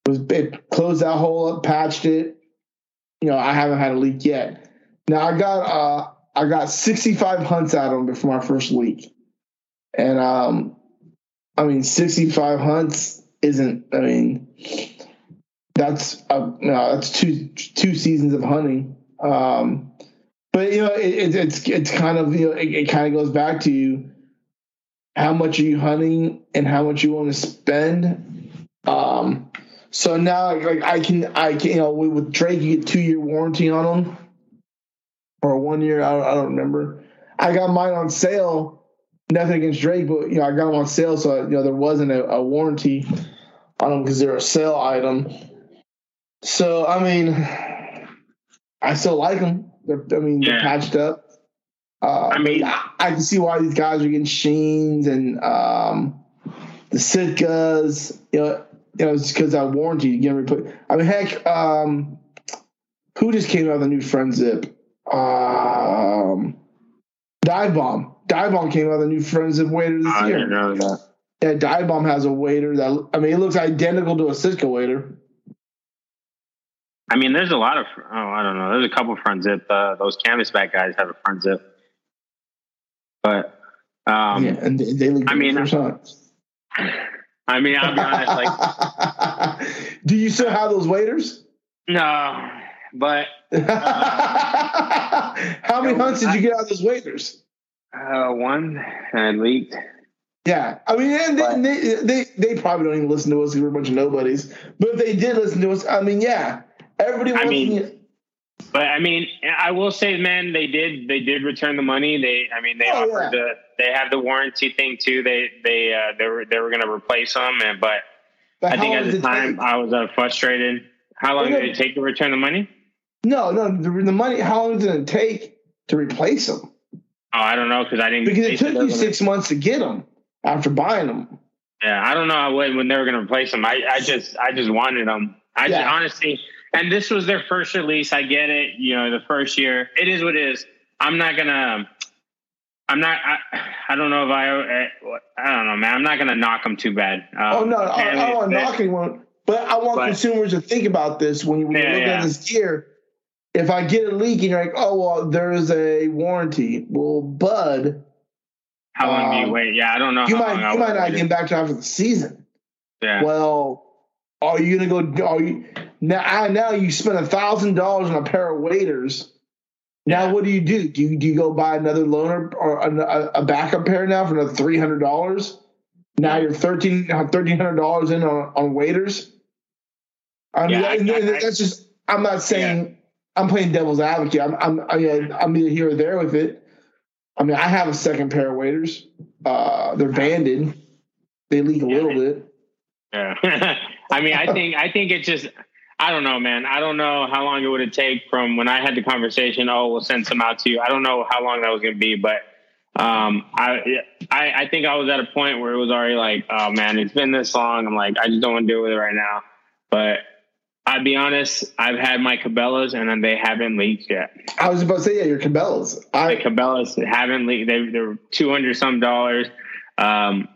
It was it closed that hole up, patched it. You know, I haven't had a leak yet. Now I got uh I got 65 hunts out of them before my first leak. And um I mean, 65 hunts isn't. I mean, that's uh, no, that's two two seasons of hunting. Um, but you know, it, it, it's it's kind of you know, it, it kind of goes back to how much are you hunting and how much you want to spend. Um, so now, like I can, I can, you know, with, Drake, you get two year warranty on them, or one year. I don't, I don't remember. I got mine on sale nothing against Drake, but you know I got them on sale, so you know there wasn't a, a warranty on them because they're a sale item. So I mean, I still like them. They're, I mean, they're patched up. Uh, I mean- I, I can see why these guys are getting Sheens and um, the Sitkas. You know, you know, it's because I warranty. You get reput. I mean, heck, um, who just came out with a new front zip? Um, Dive Bomb. Dive Bomb came out with a new front zip wader this I year. didn't know that. Yeah, Dive Bomb has a wader that I mean, it looks identical to a Sitka wader. I mean, there's a lot of oh, I don't know. There's a couple front zip. Uh, those canvasback guys have a front zip, but um, yeah, and they, they look. I mean, good for hunts. I mean, I'll be honest. Like, do you still have those waders? no, but How many hunts did you get out of those waders? uh, one and leaked. Yeah, I mean, and But- they, they, they probably don't even listen to us because we're a bunch of nobodies. But if they did listen to us, I mean, yeah, everybody I mean, But I mean, I will say, man, they did they did return the money. They, I mean, they Oh, offered the they have the warranty thing too. They they uh, they were they were going to replace them, and but but I think at the time take? I was uh, frustrated. How long did it take to return the money? No, no, the, the money. How long did it take to replace them? Oh, I don't know because I didn't. Because it took you gonna- six months to get them after buying them. Yeah, I don't know when, when they were going to replace them. I, I just I just wanted them. I just, honestly, and this was their first release. I get it. You know, the first year, it is what it is. I'm not gonna. I'm not. I, I don't know if I. I don't know, man. I'm not gonna knock them too bad. Um, oh no, I, I don't want to knock anyone, but I want But- consumers to think about this when you when Yeah, you're yeah. at this gear. If I get a leak and you're like, oh well, there is a warranty. Well, Bud, How long do um, you wait? Yeah, I don't know. you how long might I you might not get back to after the season. Yeah. Well, are you gonna go? Are you now? I- Now you spend a thousand dollars on a pair of waders Now, what do you do? Do you, do you go buy another loaner or a, a backup pair now for another three hundred dollars? Now you're thirteen thirteen hundred dollars in on, on. I mean, yeah, I, I, that's just. I'm not saying I'm playing devil's advocate. I'm I'm I mean, I'm either here or there with it. I mean, I have a second pair of waders. Uh, they're banded. They leak a Yeah. little bit. Yeah. I mean, I think I think it's just I don't know, man. I don't know how long it would have take from when I had the conversation. Oh, we'll send some out to you. I don't know how long that was going to be, but um, I, I I think I was at a point where it was already like, oh man, it's been this long. I'm like, I just don't want to deal with it right now. But I'll be honest, I've had my Cabela's and they haven't leaked yet. I was about to say, yeah, your Cabela's. The I Cabela's haven't leaked. They they're two hundred some dollars. Um,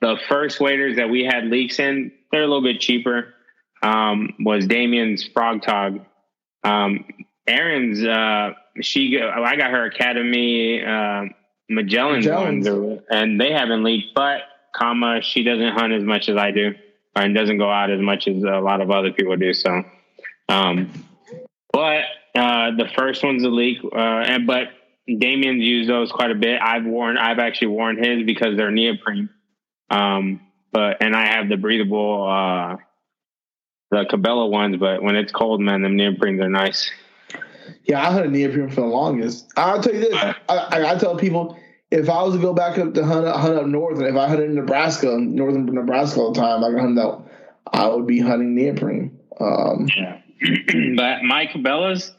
the first waders that we had leaks in, they're a little bit cheaper. Um, was Damien's Frog Tog. Um, Aaron's, uh, she, I got her Academy, uh, Magellan's Magellan's. ones, and they haven't leaked, but, comma, she doesn't hunt as much as I do, and doesn't go out as much as a lot of other people do. So, um, but, uh, the first one's a leak, uh, and, but Damien's used those quite a bit. I've worn, I've actually worn his because they're neoprene. Um, but, and I have the breathable, uh, the Cabela ones, but when it's cold, man, them neoprenes are nice. yeah, I had a neoprene for the longest. I'll tell you this. I, I, I tell people if I was to go back up to hunt, hunt up north, and if I hunted in Nebraska, northern Nebraska all the time, I hunt out. I would be hunting neoprene. Um, Yeah. but my Cabela's,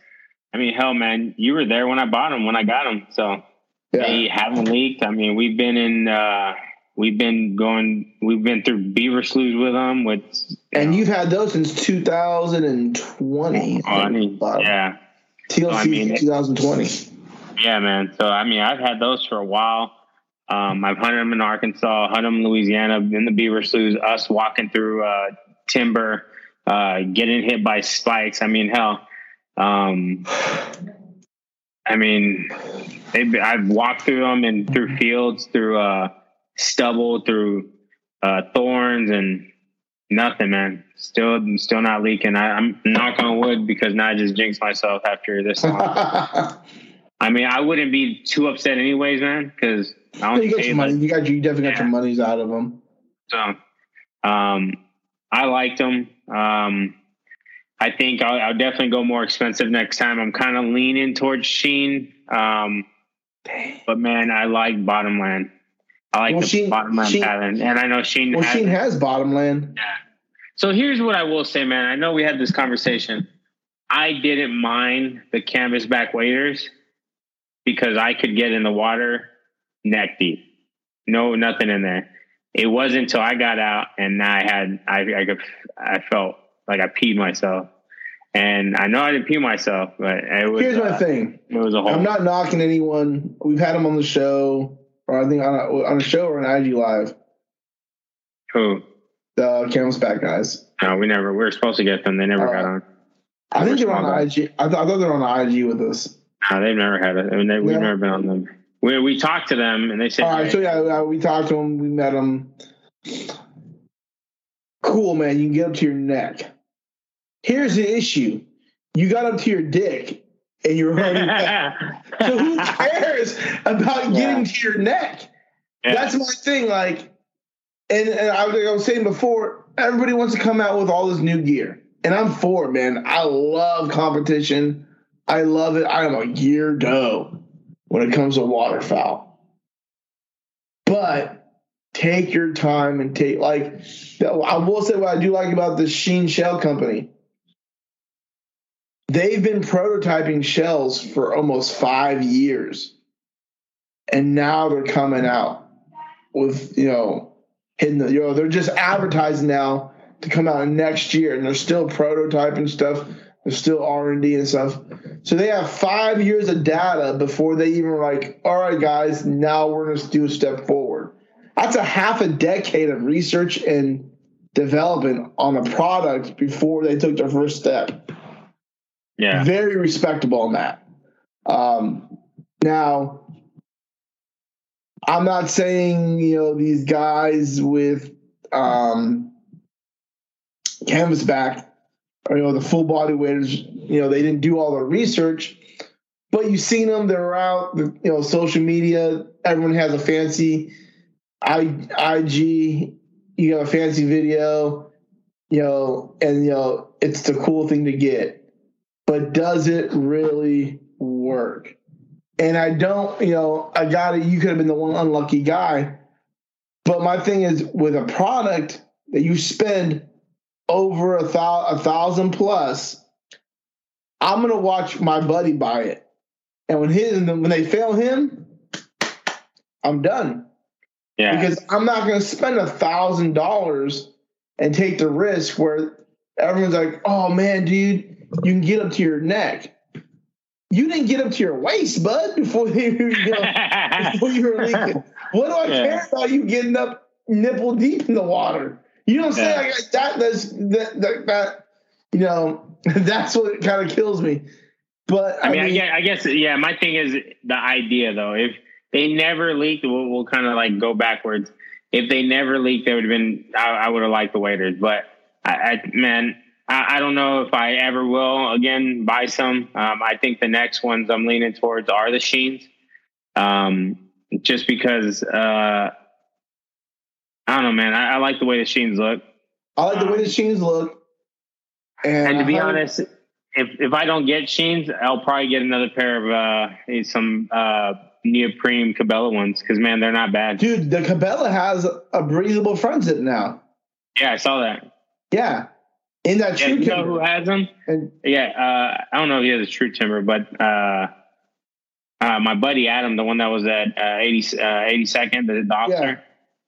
I mean, hell, man, you were there when I bought them, when I got them. So yeah. they haven't leaked. I mean, we've been in, uh, we've been going, we've been through beaver sloughs with them. With, And you've had those since 2020. I mean, Bottom. yeah. TLC I mean, 2020. Yeah, man. So I mean, I've had those for a while. Um, I've hunted them in Arkansas, hunted them in Louisiana, in the Beaver Sloughs. Us walking through uh, timber, uh, getting hit by spikes. I mean, hell. Um, I mean, I've walked through them and through fields, through uh, stubble, through uh, thorns, and nothing, man. Still, still not leaking. I, I'm knock on wood because now I just jinxed myself after this. I mean, I wouldn't be too upset anyways, man, because I don't you pay your money. like, You got you definitely got your monies out of them. so. Um, I liked them. Um, I think I'll, I'll definitely go more expensive next time. I'm kind of leaning towards Sheen. Um, but man, I like Bottomland. I like Well, the Sheen- Bottomland Sheen- pattern, and I know Sheen. Well, has Sheen has Bottomland. So here's what I will say, man. I know we had this conversation. I didn't mind the canvas back waders because I could get in the water neck deep. No, nothing in there. It wasn't until I got out and I had I I could I felt like I peed myself. And I know I didn't pee myself, but it was Here's my uh, thing. it was a whole I'm not knocking anyone. We've had them on the show, or I think on a, on a show or an IG live. who. The Canvasback guys. No, we never we were supposed to get them. They never Uh, got on. I think they're on guys. IG. I, th- I thought they're on the IG with us. No, they've never had it. I mean, they, we've never been on them. We we talked to them and they said All right, so yeah, uh, we talked to them. We met them. Cool, man. You can get up to your neck. Here's the issue: you got up to your dick, and you're wet. So who cares about getting to your neck? Yeah. That's my thing. Like, and, and I, like I was saying before, everybody wants to come out with all this new gear, and I'm for it, man. I love competition. I love it. I am a gear doe when it comes to waterfowl. But take your time and take like I will say what I do like about the Sheen Shell Company. They've been prototyping shells for almost five years. And now they're coming out with, you know, hitting the, you know, they're just advertising now to come out next year and they're still prototyping stuff. There's still R and D and stuff. So they have five years of data before they even like, all right, guys, now we're going to do a step forward. That's a half a decade of research and development on a product before they took their first step yeah. very respectable on that. Um, now, I'm not saying you know these guys with um, canvasback or you know the full body waders. You know they didn't do all the research, but you've seen them. They're out. You know, social media. Everyone has a fancy I, IG. You have a fancy video. You know, and you know it's the cool thing to get, but does it really work? And I don't. You know, I got it. You could have been the one unlucky guy. But my thing is with a product that you spend over a, thou- a thousand plus, I'm gonna watch my buddy buy it. And when his when they fail him, I'm done. Yeah. Because I'm not gonna spend a thousand dollars and take the risk where everyone's like, oh man, dude, you can get up to your neck. You didn't get up to your waist, bud, before you, you know, before you were leaking. What do I Yeah. care about you getting up nipple deep in the water? You know what I'm saying? Yeah. Like that that's that, that that you know, that's what kind of kills me. But I mean, I guess, I guess, yeah. My thing is the idea, though. If they never leaked, we'll, we'll kind of like go backwards. If they never leaked, they would have been. I, I would have liked the waders, but I, I man, I, I don't know if I ever will again buy some. Um, I think the next ones I'm leaning towards are the Sheens, um, just because. Uh, I don't know, man. I, I like the way the Sheens look. I like the way the Sheens look. And, And to be honest, if if I don't get Sheens, I'll probably get another pair of uh some uh neoprene Cabela ones because man, they're not bad. dude, the Cabela has a breathable front zip now. Yeah, I saw that. Yeah. In that Yeah, true you know timber. who has them? And Yeah, uh, I don't know if he has a true timber, but uh, uh, my buddy Adam, the one that was at uh, 80, uh, 82nd, the, the officer, Yeah.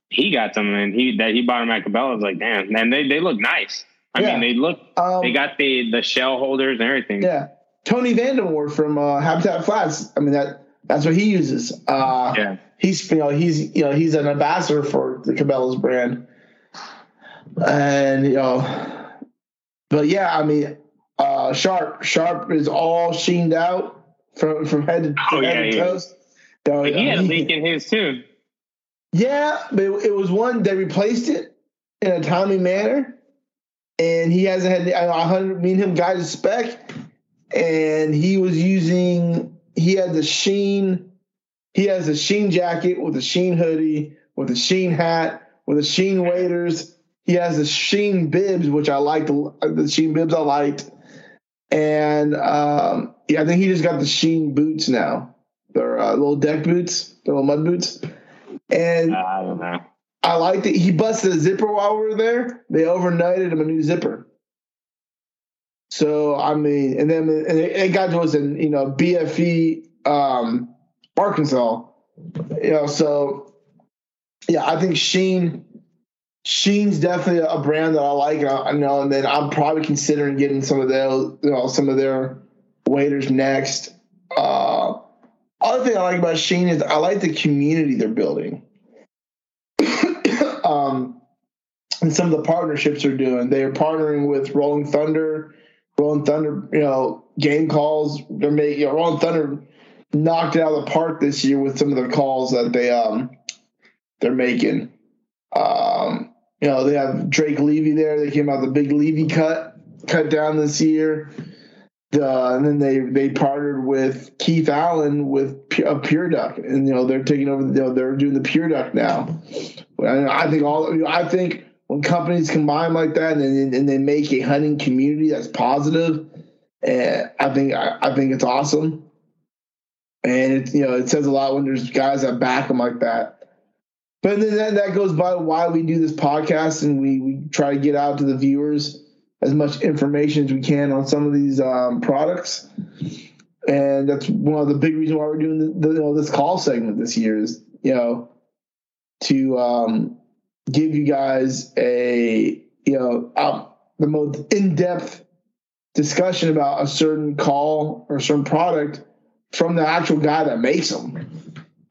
he got them and he that he bought them at Cabela. I was like, damn, and they they look nice. I Yeah. mean, they look. um, They got the the shell holders and everything. yeah. Tony Vandemore from uh, Habitat Flats. I mean that that's what he uses. Uh, Yeah. he's you know he's you know he's an ambassador for the Cabela's brand, and you know, but yeah, I mean, uh, Sharp Sharp is all sheened out from from head to, Oh, head yeah, to yeah. toes. So, he had a leak in his too. Yeah, but it, it was one they replaced it in a timely manner, and he hasn't had. I, I hundred me and him guided the spec, and he was using. He had the Sheen. He has a Sheen jacket with a Sheen hoodie, with a Sheen hat, with a Sheen waders. He has the Sheen bibs, which I liked. The, the Sheen bibs I liked, and um, yeah, I think he just got the Sheen boots now. They're uh, little deck boots, they're little mud boots, and Uh, I don't know. I liked it. He busted a zipper while we were there. They overnighted him a new zipper. So I mean, and then and it, it got to us in you know BFE um, Arkansas. You know, so yeah, I think Sheen Sheen's definitely a brand that I like. I, I know, and then I'm probably considering getting some of those, you know, some of their waders next. Uh, other thing I like about Sheen is I like the community they're building um, and some of the partnerships they're doing. They are partnering with Rolling Thunder. Rolling Thunder, you know, game calls. They're making you know, Rolling Thunder knocked it out of the park this year with some of the calls that they um they're making. Um, you know, they have Drake Levy there. They came out the big Levy cut cut down this year. Uh, and then they they partnered with Keith Allen with uh, Pure Duck, and you know they're taking over. You know, they're doing the Pure Duck now. I think all. I think when companies combine like that and, and they make a hunting community that's positive, and I think I, I think it's awesome. And it, you know it says a lot when there's guys that back them like that. But then that, that goes by why we do this podcast and we, we try to get out to the viewers as much information as we can on some of these um, products. And that's one of the big reasons why we're doing the, the, you know, this call segment this year is, you know, to um, give you guys a, you know, the most in-depth discussion about a certain call or certain product from the actual guy that makes them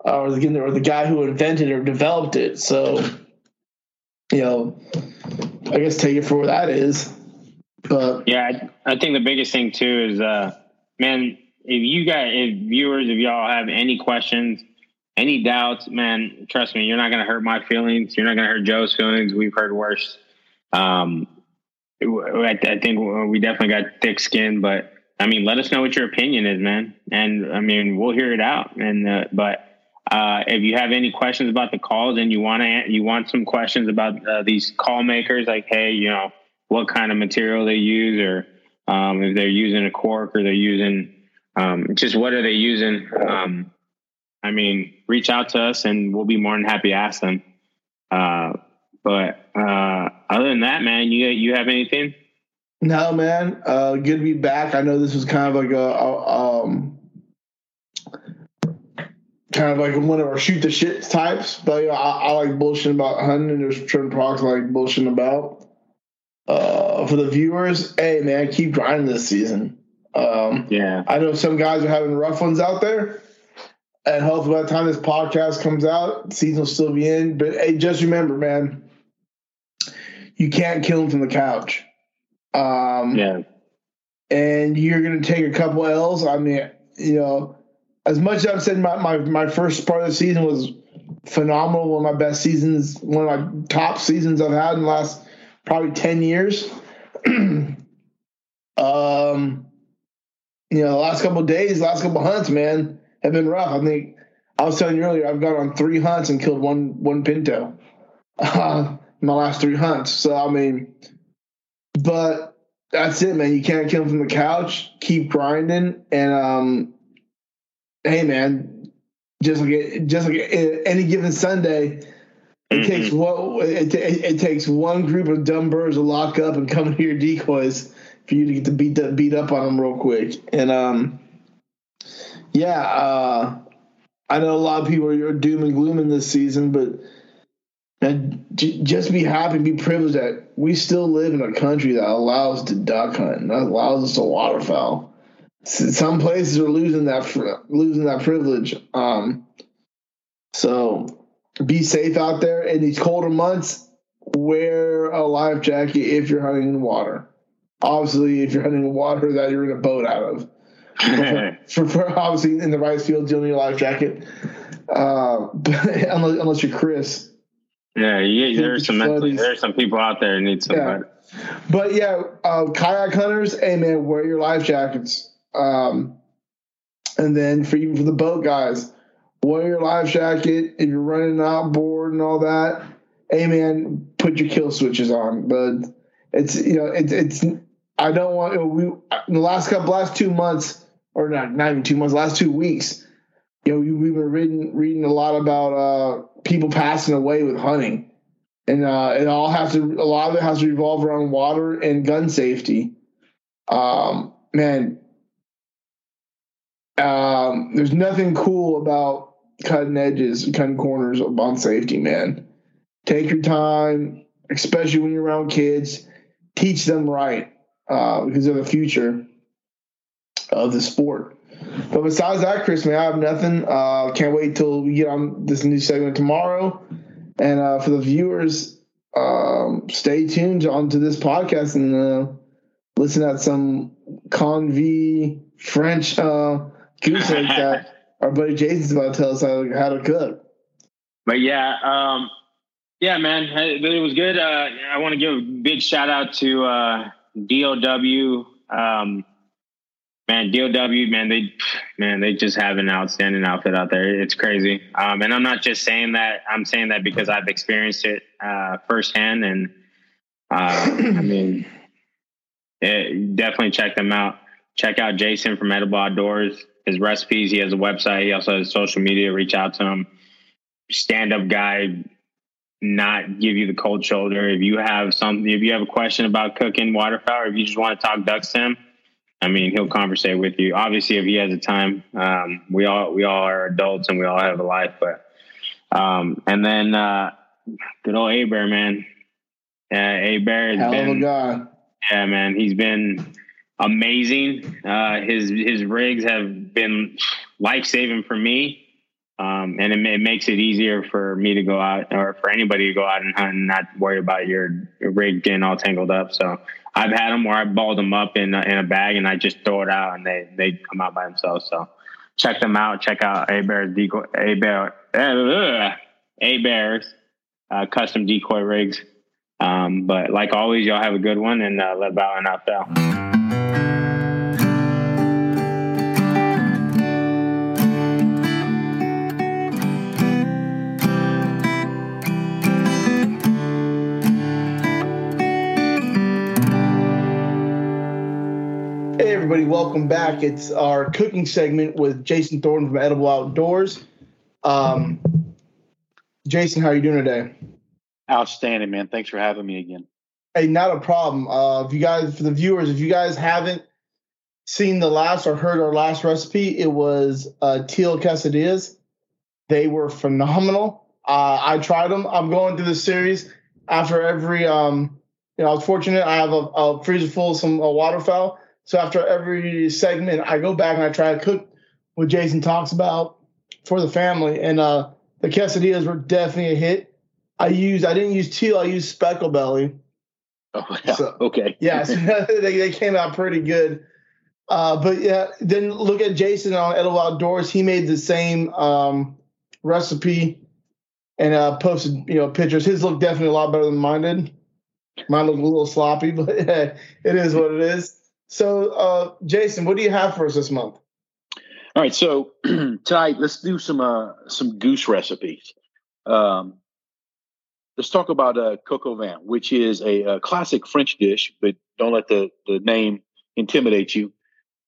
uh, or, the, or the guy who invented or developed it. So, you know, I guess take it for what that is. But Yeah, I, I think the biggest thing too is, uh, man, if you guys, if viewers, if y'all have any questions, any doubts, man, trust me, you're not going to hurt my feelings. You're not going to hurt Joe's feelings. We've heard worse. Um, I, I think we definitely got thick skin, but I mean, let us know what your opinion is, man. And I mean, we'll hear it out. And uh, but uh, if you have any questions about the calls and you want to you want some questions about uh, these call makers, like hey, you know, what kind of material they use, or um, if they're using a cork or they're using um, just what are they using. Um, I mean, reach out to us and we'll be more than happy to ask them. Uh, but uh, other than that, man, you you have anything? No, man. Uh, good to be back. I know this was kind of like a, a um, kind of like one of our shoot the shit types. But you know, I, I, like bullshitting about hunting, and there's certain products I like bullshitting about. Uh, for the viewers, hey man, keep grinding this season. Um, yeah, I know some guys are having rough ones out there, and hopefully by the time this podcast comes out, season will still be in. But hey, just remember, man, you can't kill them from the couch. Um, yeah. And you're going to take a couple L's. I mean, you know, as much as I've said my, my, my first part of the season was phenomenal, one of my best seasons, one of my top seasons I've had in the last probably 10 years. um, you know, the last couple days, last couple hunts, man, have been rough. I think I was telling you earlier, I've gone on three hunts and killed one one pinto. Uh, my last three hunts. So I mean, but that's it, man. You can't kill from the couch. Keep grinding, and um, hey, man, just like just like any given Sunday, it mm-hmm. takes what it, it, it, takes one group of dumb birds to lock up and come to your decoys for you to get to beat the, beat up on them real quick. And um, yeah, uh, I know a lot of people are doom and glooming this season, but and just be happy, be privileged that we still live in a country that allows to duck hunt, that allows us to waterfowl. Some places are losing that losing that privilege. Um, so be safe out there in these colder months. Wear a life jacket if you're hunting in water. Obviously, if you're hunting in water that you're in a boat out of. for, for, obviously in the rice field, you'll need a life jacket. Uh, unless, unless you're Chris. Yeah, yeah. There's some there's some people out there who need some. Yeah. But yeah, uh, kayak hunters, hey man, wear your life jackets. Um, and then for even for the boat guys, wear your life jacket. If you're running outboard and all that, hey man, put your kill switches on. But it's you know it's it's I don't want you know, we in the last couple last two months or not not even two months last two weeks you know, we've been reading reading a lot about uh, people passing away with hunting, and uh, it all has to a lot of it has to revolve around water and gun safety. Um, man, um, there's nothing cool about cutting edges, cutting corners on safety, man. Take your time, especially when you're around kids. Teach them right uh, because they're the future of the sport. But besides that, Chris, man, I have nothing. Uh, can't wait till we get on this new segment tomorrow. And uh, for the viewers, um, stay tuned onto this podcast and uh, listen at some convie French uh, goose our buddy Jason's about to tell us how, how to cook. But yeah, um, yeah, man, it was good. Uh, I want to give a big shout out to uh, DOW. Um, man, DOW, man, they, man, they just have an outstanding outfit out there. It's crazy. Um, and I'm not just saying that. I'm saying that because I've experienced it uh, firsthand. And uh, I mean, it, definitely check them out. Check out Jason from Edible Outdoors. His recipes. He has a website. He also has social media. Reach out to him. Stand up guy. Not give you the cold shoulder. If you have something, if you have a question about cooking waterfowl, or if you just want to talk ducks to him, I mean, he'll conversate with you. Obviously, if he has the time, um, we all we all are adults and we all have a life. But um, and then uh, good old A Bear, man. Yeah, A Bear has been, of a guy. Yeah, man, he's been amazing. Uh, his his rigs have been life saving for me, um, and it, it, makes it easier for me to go out or for anybody to go out and hunt and not worry about your, rig getting all tangled up. So I've had them where I balled them up in a, in a bag and I just throw it out and they they come out by themselves. So check them out. Check out A Bear's decoy A Bear A Bear's uh, custom decoy rigs. Um, but like always, y'all have a good one and uh, let bow not fail. Welcome back. It's our cooking segment with Jason Thornton from Edible Outdoors. Um, Jason, how are you doing today? Outstanding, man. Thanks for having me again. Hey, not a problem. Uh, if you guys, for the viewers, if you guys haven't seen the last or heard our last recipe, it was uh, teal quesadillas. They were phenomenal. Uh, I tried them. I'm going through the series after every. Um, you know, I was fortunate. I have a, a freezer full of some uh, waterfowl. So after every segment, I go back and I try to cook what Jason talks about for the family. And uh, the quesadillas were definitely a hit. I used I didn't use teal. I used speckle belly. Oh, yeah. So, okay. yeah, so they, they came out pretty good. Uh, but yeah, then look at Jason on Edible Outdoors. He made the same um, recipe and uh, posted you know pictures. His looked definitely a lot better than mine did. Mine looked a little sloppy, but yeah, it is what it is. So, uh, Jason, what do you have for us this month? All right, so tonight let's do some uh, some goose recipes. Um, let's talk about uh, coq vin, which is a, a, classic French dish, but don't let the, the name intimidate you.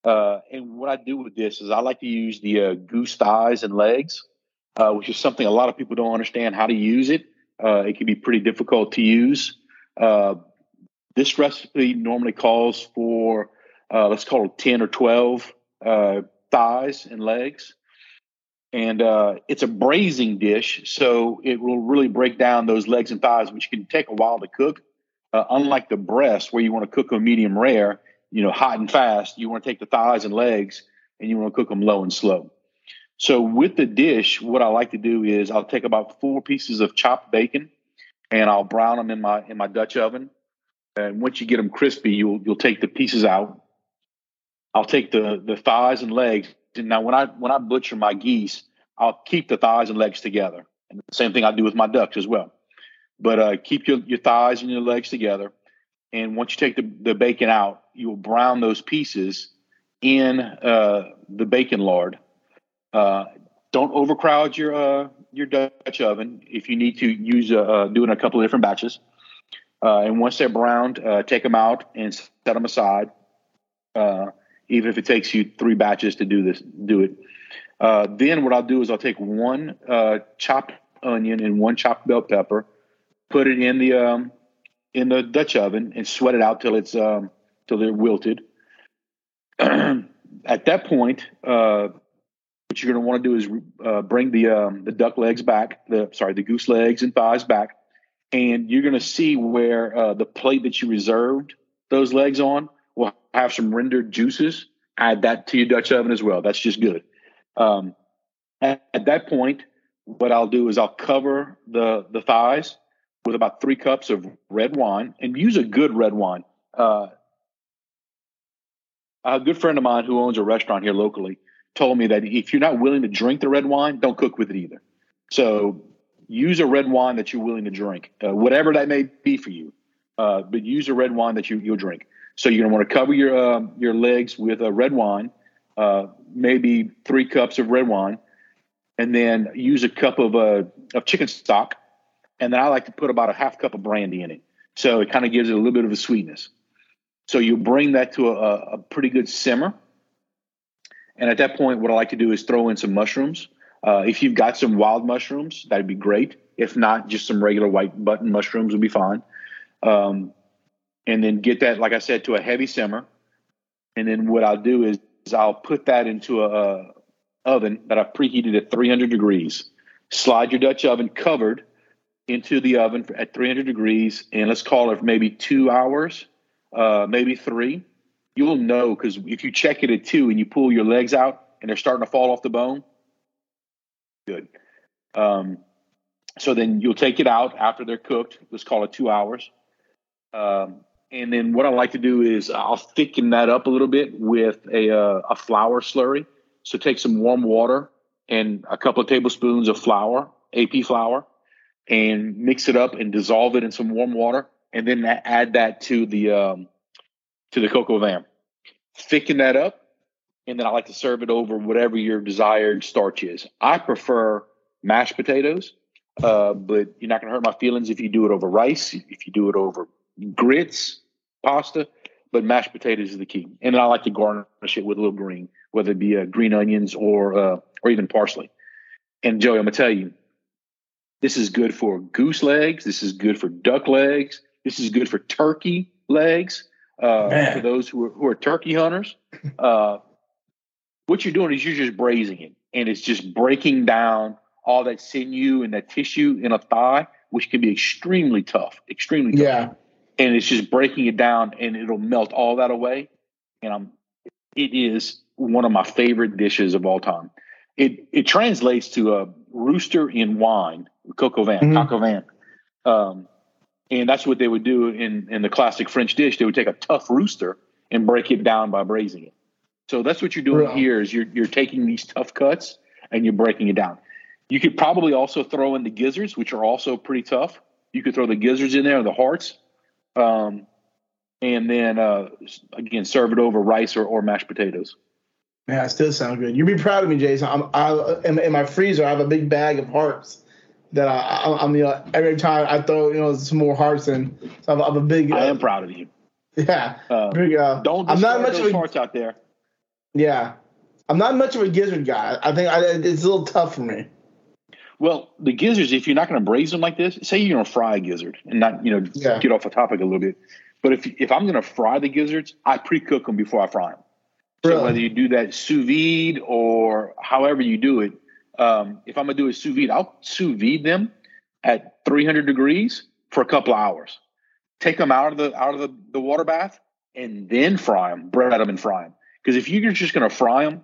Uh, and what I do with this is I like to use the uh, goose thighs and legs, uh, which is something a lot of people don't understand how to use it. Uh, it can be pretty difficult to use. Uh, this recipe normally calls for, let's call it 10 or 12 thighs and legs. And uh, it's a braising dish, so it will really break down those legs and thighs, which can take a while to cook. Uh, unlike the breast, where you want to cook them medium rare, you know, hot and fast, you want to take the thighs and legs and you want to cook them low and slow. So with the dish, what I like to do is I'll take about four pieces of chopped bacon and I'll brown them in my in my Dutch oven. And once you get them crispy, you'll you'll take the pieces out I'll take the the thighs and legs. And now when I when I butcher my geese, I'll keep the thighs and legs together. And the same thing I do with my ducks as well. But uh, keep your, your thighs and your legs together. And once you take the, the bacon out, you will brown those pieces in uh, the bacon lard. Uh, don't overcrowd your uh, your Dutch oven. If you need to use uh, uh, do it in a couple of different batches. and once they're browned, take them out and set them aside even if it takes you three batches to do this, do it. Uh, then what I'll do is I'll take one uh, chopped onion and one chopped bell pepper, put it in the um, in the Dutch oven and sweat it out till it's um, till they're wilted. At that point, uh, what you're going to want to do is uh, bring the um, the duck legs back, the sorry, the goose legs and thighs back, and you're going to see where uh, the plate that you reserved those legs on have some rendered juices. Add that to your Dutch oven as well. That's just good. Um, at, at, that point, what I'll do is I'll cover the the thighs with about three cups of red wine, and use a good red wine. Uh, a good friend of mine who owns a restaurant here locally told me that if you're not willing to drink the red wine, don't cook with it either. So use a red wine that you're willing to drink, uh, whatever that may be for you. Uh, but use a red wine that you, you'll drink. So you're going to want to cover your uh, your legs with a red wine, uh, maybe three cups of red wine, and then use a cup of uh, of chicken stock, and then I like to put about a half cup of brandy in it, so it kind of gives it a little bit of a sweetness. So you bring that to a, a pretty good simmer, and at that point, what I like to do is throw in some mushrooms. Uh, if you've got some wild mushrooms, that'd be great. If not, just some regular white button mushrooms would be fine. Um, and then get that, like I said, to a heavy simmer. And then what I'll do is, is I'll put that into a, a oven that I've preheated at 300 degrees. Slide your Dutch oven covered into the oven at 300 degrees, and let's call it maybe two hours, uh, maybe three. You'll know because if you check it at two and you pull your legs out and they're starting to fall off the bone, good. Um, so then you'll take it out after they're cooked. Let's call it two hours. Um, and then what I like to do is I'll thicken that up a little bit with a, uh, a flour slurry. So take some warm water and a couple of tablespoons of flour, AP flour, and mix it up and dissolve it in some warm water, and then add that to the um, to the au vin. Thicken that up, and then I like to serve it over whatever your desired starch is. I prefer mashed potatoes, uh, but you're not going to hurt my feelings if you do it over rice. If you do it over grits, pasta, but mashed potatoes is the key. And I like to garnish it with a little green, whether it be uh, green onions or uh, or even parsley. And Joey, I'm gonna tell you, this is good for goose legs. This is good for duck legs. This is good for turkey legs. Uh, for those who are, who are turkey hunters, uh, what you're doing is you're just braising it, and it's just breaking down all that sinew and that tissue in a thigh, which can be extremely tough, extremely tough. Yeah. And it's just breaking it down, and it'll melt all that away. And I'm, it is one of my favorite dishes of all time. It it translates to a rooster in wine, vin, Mhm. coq au vin. Um, and that's what they would do in, in the classic French dish. They would take a tough rooster and break it down by braising it. So that's what you're doing here is you're you're taking these tough cuts and you're breaking it down. You could probably also throw in the gizzards, which are also pretty tough. You could throw the gizzards in there, the hearts, um, and then uh, again serve it over rice or, or mashed potatoes. Yeah, it still sound good. You'd be proud of me, Jason. I'm, I in, in my freezer. I have a big bag of hearts that I, I I'm you know every time I throw you know some more hearts in. So I'm, I have a big. I uh, am proud of you. Yeah, Uh, big. Uh, don't I'm not much those of a hearts out there. yeah. I'm not much of a gizzard guy. I think I, it's a little tough for me. Well, the gizzards, if you're not going to braise them like this, say you're going to fry a gizzard and not, you know, Yeah. get off the topic a little bit. But if if I'm going to fry the gizzards, I pre-cook them before I fry them. So whether you do that sous vide or however you do it, um, if I'm going to do a sous vide, I'll sous vide them at 300 degrees for a couple of hours. Take them out of the out of the, the water bath and then fry them, bread them and fry them. Because if you're just going to fry them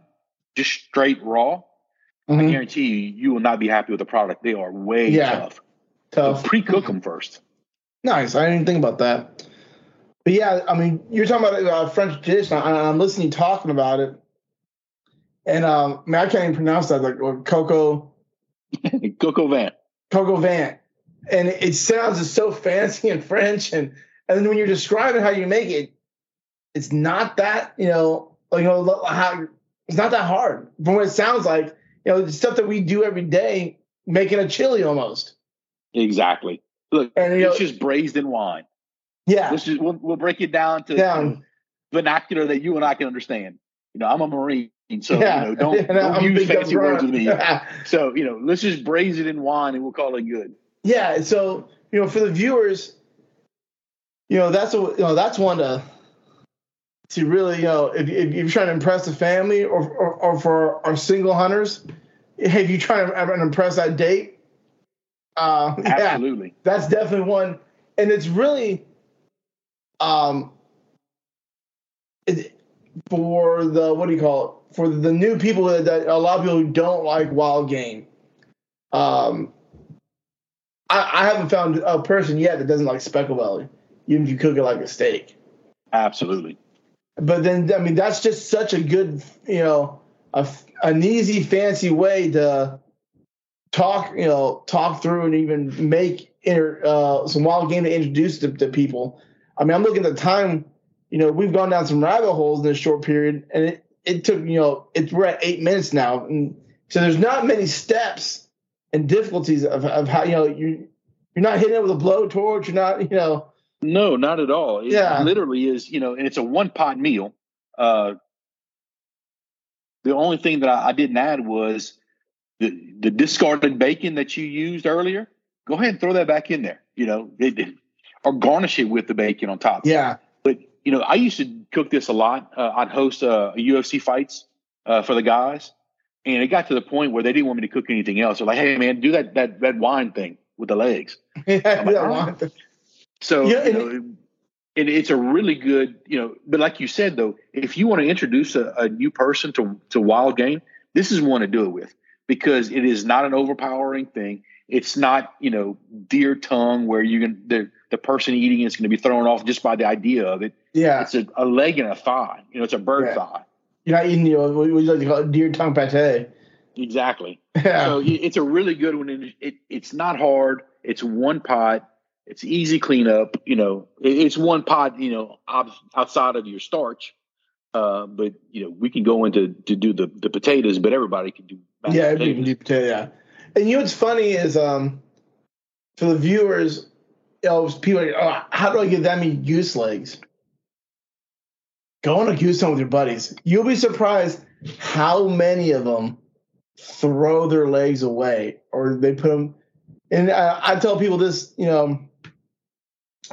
just straight raw, I Mhm. guarantee you, you will not be happy with the product. They are way Yeah. tough. So Tough. pre-cook them first. Nice. I didn't think about that. But yeah, I mean, you're talking about uh, French dish, and I, I'm listening, talking about it, and um, man, I can't even pronounce that. Like or cocoa, Coco Van. cocoa Van, and it, it sounds just so fancy in French, and and then when you're describing how you make it, it's not that you know, like, you know, how it's not that hard from what it sounds like. You know, the stuff that we do every day, making a chili almost, Exactly. Look, and you know, it's just braised in wine. yeah, just we'll, we'll break it down to Down. vernacular that you and I can understand. You know, I'm a Marine, so yeah. you know, don't, don't use fancy words with me. So you know, let's just braise it in wine and we'll call it good. Yeah, so you know, for the viewers, you know, that's a you know that's one to to really you know if, if you're trying to impress the family or or, or for our single hunters, if you're trying to impress that date, uh, yeah, Absolutely. that's definitely one, and it's really um it, for the what do you call it for the new people that, that a lot of people who don't like wild game. Um, I, I haven't found a person yet that doesn't like speckle belly, even if you cook it like a steak. Absolutely. But then, I mean, that's just such a good, you know, a, an easy, fancy way to talk, you know, talk through and even make inter, uh, some wild game to introduce to, to people. I mean, I'm looking at the time, you know, we've gone down some rabbit holes in this short period, and it, it took, you know, it's we're at eight minutes now, and so there's not many steps and difficulties of, of how you know you you're not hitting it with a blowtorch, you're not, you know, No, not at all. It Yeah. literally is, you know, and it's a one pot meal. Uh, the only thing that I, I didn't add was the the discarded bacon that you used earlier. Go ahead and throw that back in there. You know, it, it- or garnish it with the bacon on top. yeah, But you know, I used to cook this a lot. Uh, I'd host uh, UFC fights uh, for the guys, and it got to the point where they didn't want me to cook anything else. They're like, "Hey, man, do that that that wine thing with the legs." yeah, like, "Oh." The- So Yeah, you know, it, it's a really good, you know. But like you said, though, if you want to introduce a, a new person to to wild game, this is one to do it with because it is not an overpowering thing. It's not you know deer tongue where you can the the person eating is going to be thrown off just by the idea of it. yeah. It's a, a leg and a thigh. You know, it's a bird Yeah. thigh. You're not eating, you know, what we like to call it deer tongue pate. Exactly. Yeah. So it's a really good one. And it, it's not hard. It's one pot. It's easy cleanup. You know, it, it's one pot. You know, outside of your starch. Uh, but you know, we can go into to do the the potatoes, but everybody can do. yeah, we can do potato. Yeah. And you know what's funny is um for the viewers, you know, people are like, oh, how do I get that many goose legs? go on a goose hunt with your buddies. You'll be surprised how many of them throw their legs away or they put them. And I, I tell people this, you know,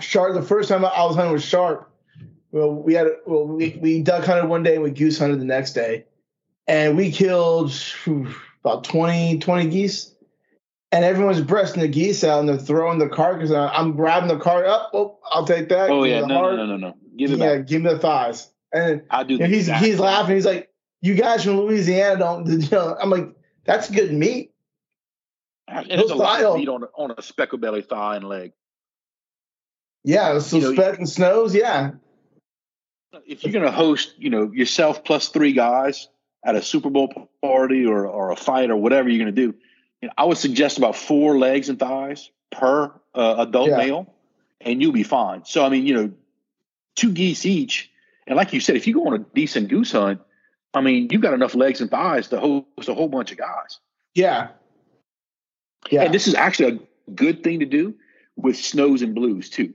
sharp. The first time I was hunting with sharp, well, we had well, we, we duck hunted one day and we goose hunted the next day, and we killed whew, about 20, 20 geese. And everyone's breasting the geese out and they're throwing the carcass. And I'm grabbing the car up. Oh, I'll take that. Oh Give yeah, no, heart. no, no, no, no. Give it yeah, back. give me the thighs. And I do. the he's exact he's laughing. He's like, "You guys from Louisiana don't." You know, I'm like, "That's good meat." And there's a lot of meat on on a speckle belly thigh and leg. Yeah, so You know, and snows. Yeah, If you're going to host, you know, yourself plus three guys at a Super Bowl party or or a fight or whatever you're going to do, you know, I would suggest about four legs and thighs per uh, adult Yeah. male, and you'll be fine. So I mean, you know, two geese each, and like you said, if you go on a decent goose hunt, I mean, you've got enough legs and thighs to host a whole bunch of guys. yeah, yeah. And this is actually a good thing to do with snows and blues too.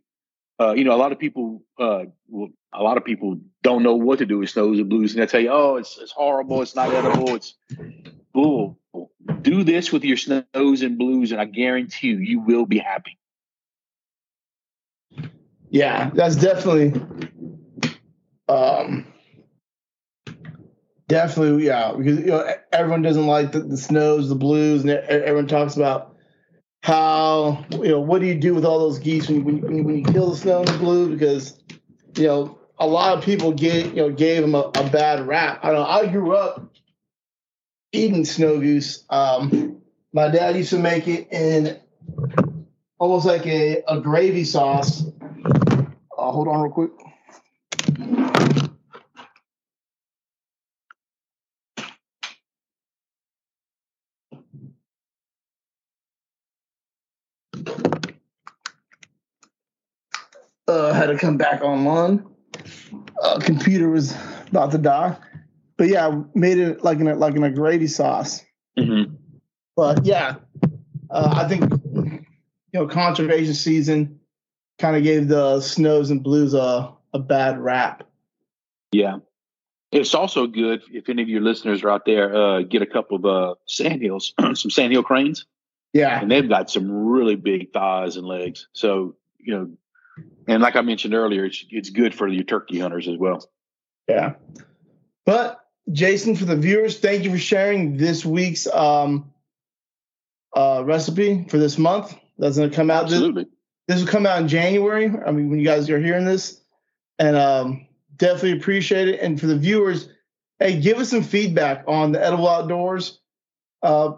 Uh, you know, a lot of people, uh, well, a lot of people don't know what to do with snows and blues, and they tell you, "Oh, it's it's horrible. It's not edible. It's bull." Do this with your snows and blues, and I guarantee you, you will be happy. Yeah, that's definitely, um, definitely, yeah, because you know everyone doesn't like the, the snows, the blues, and everyone talks about how you know what do you do with all those geese when you, when you, when you, kill the snow blue because you know a lot of people get you know gave them a, a bad rap. I know. I grew up eating snow goose. Um, my dad used to make it in almost like a, a gravy sauce. Uh, hold on real quick. Uh, had to come back online. Uh, computer was about to die, but yeah, made it like in a, like in a gravy sauce. Mm-hmm. But yeah, uh, I think you know conservation season kind of gave the snows and blues a a bad rap. Yeah, it's also good if any of your listeners are out there. Uh, get a couple of uh, sandhills, some sandhill cranes, Yeah, and they've got some really big thighs and legs. So you know, and like I mentioned earlier, it's it's good for your turkey hunters as well. yeah. But Jason, for the viewers, thank you for sharing this week's um, uh, recipe for this month. That's gonna come out. This, Absolutely. this will come out in January. I mean, when you guys are hearing this, and um, definitely appreciate it. And for the viewers, hey, give us some feedback on the Edible Outdoors, uh,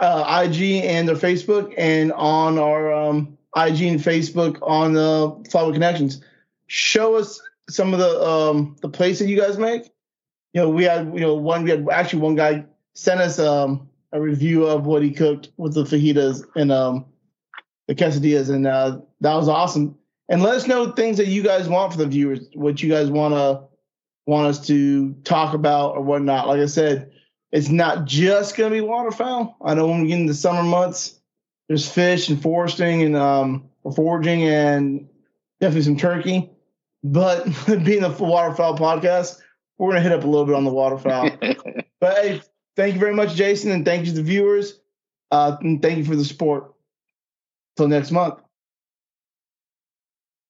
uh, IG and their Facebook, and on our um, IG and Facebook on the Flyway Connections. Show us some of the um, the plates that you guys make. You know, we had you know one we had actually one guy sent us um, a review of what he cooked with the fajitas and um, the quesadillas, and uh, that was awesome. And let us know things that you guys want for the viewers, what you guys want to want us to talk about or whatnot. Like I said, it's not just to be waterfowl. I know when we get into summer months, there's fish and foresting and um, foraging and definitely some turkey. But being the waterfowl podcast, we're going to hit up a little bit on the waterfowl. but hey, thank you very much, Jason, and thank you to the viewers. Uh, and thank you for the support. Till next month.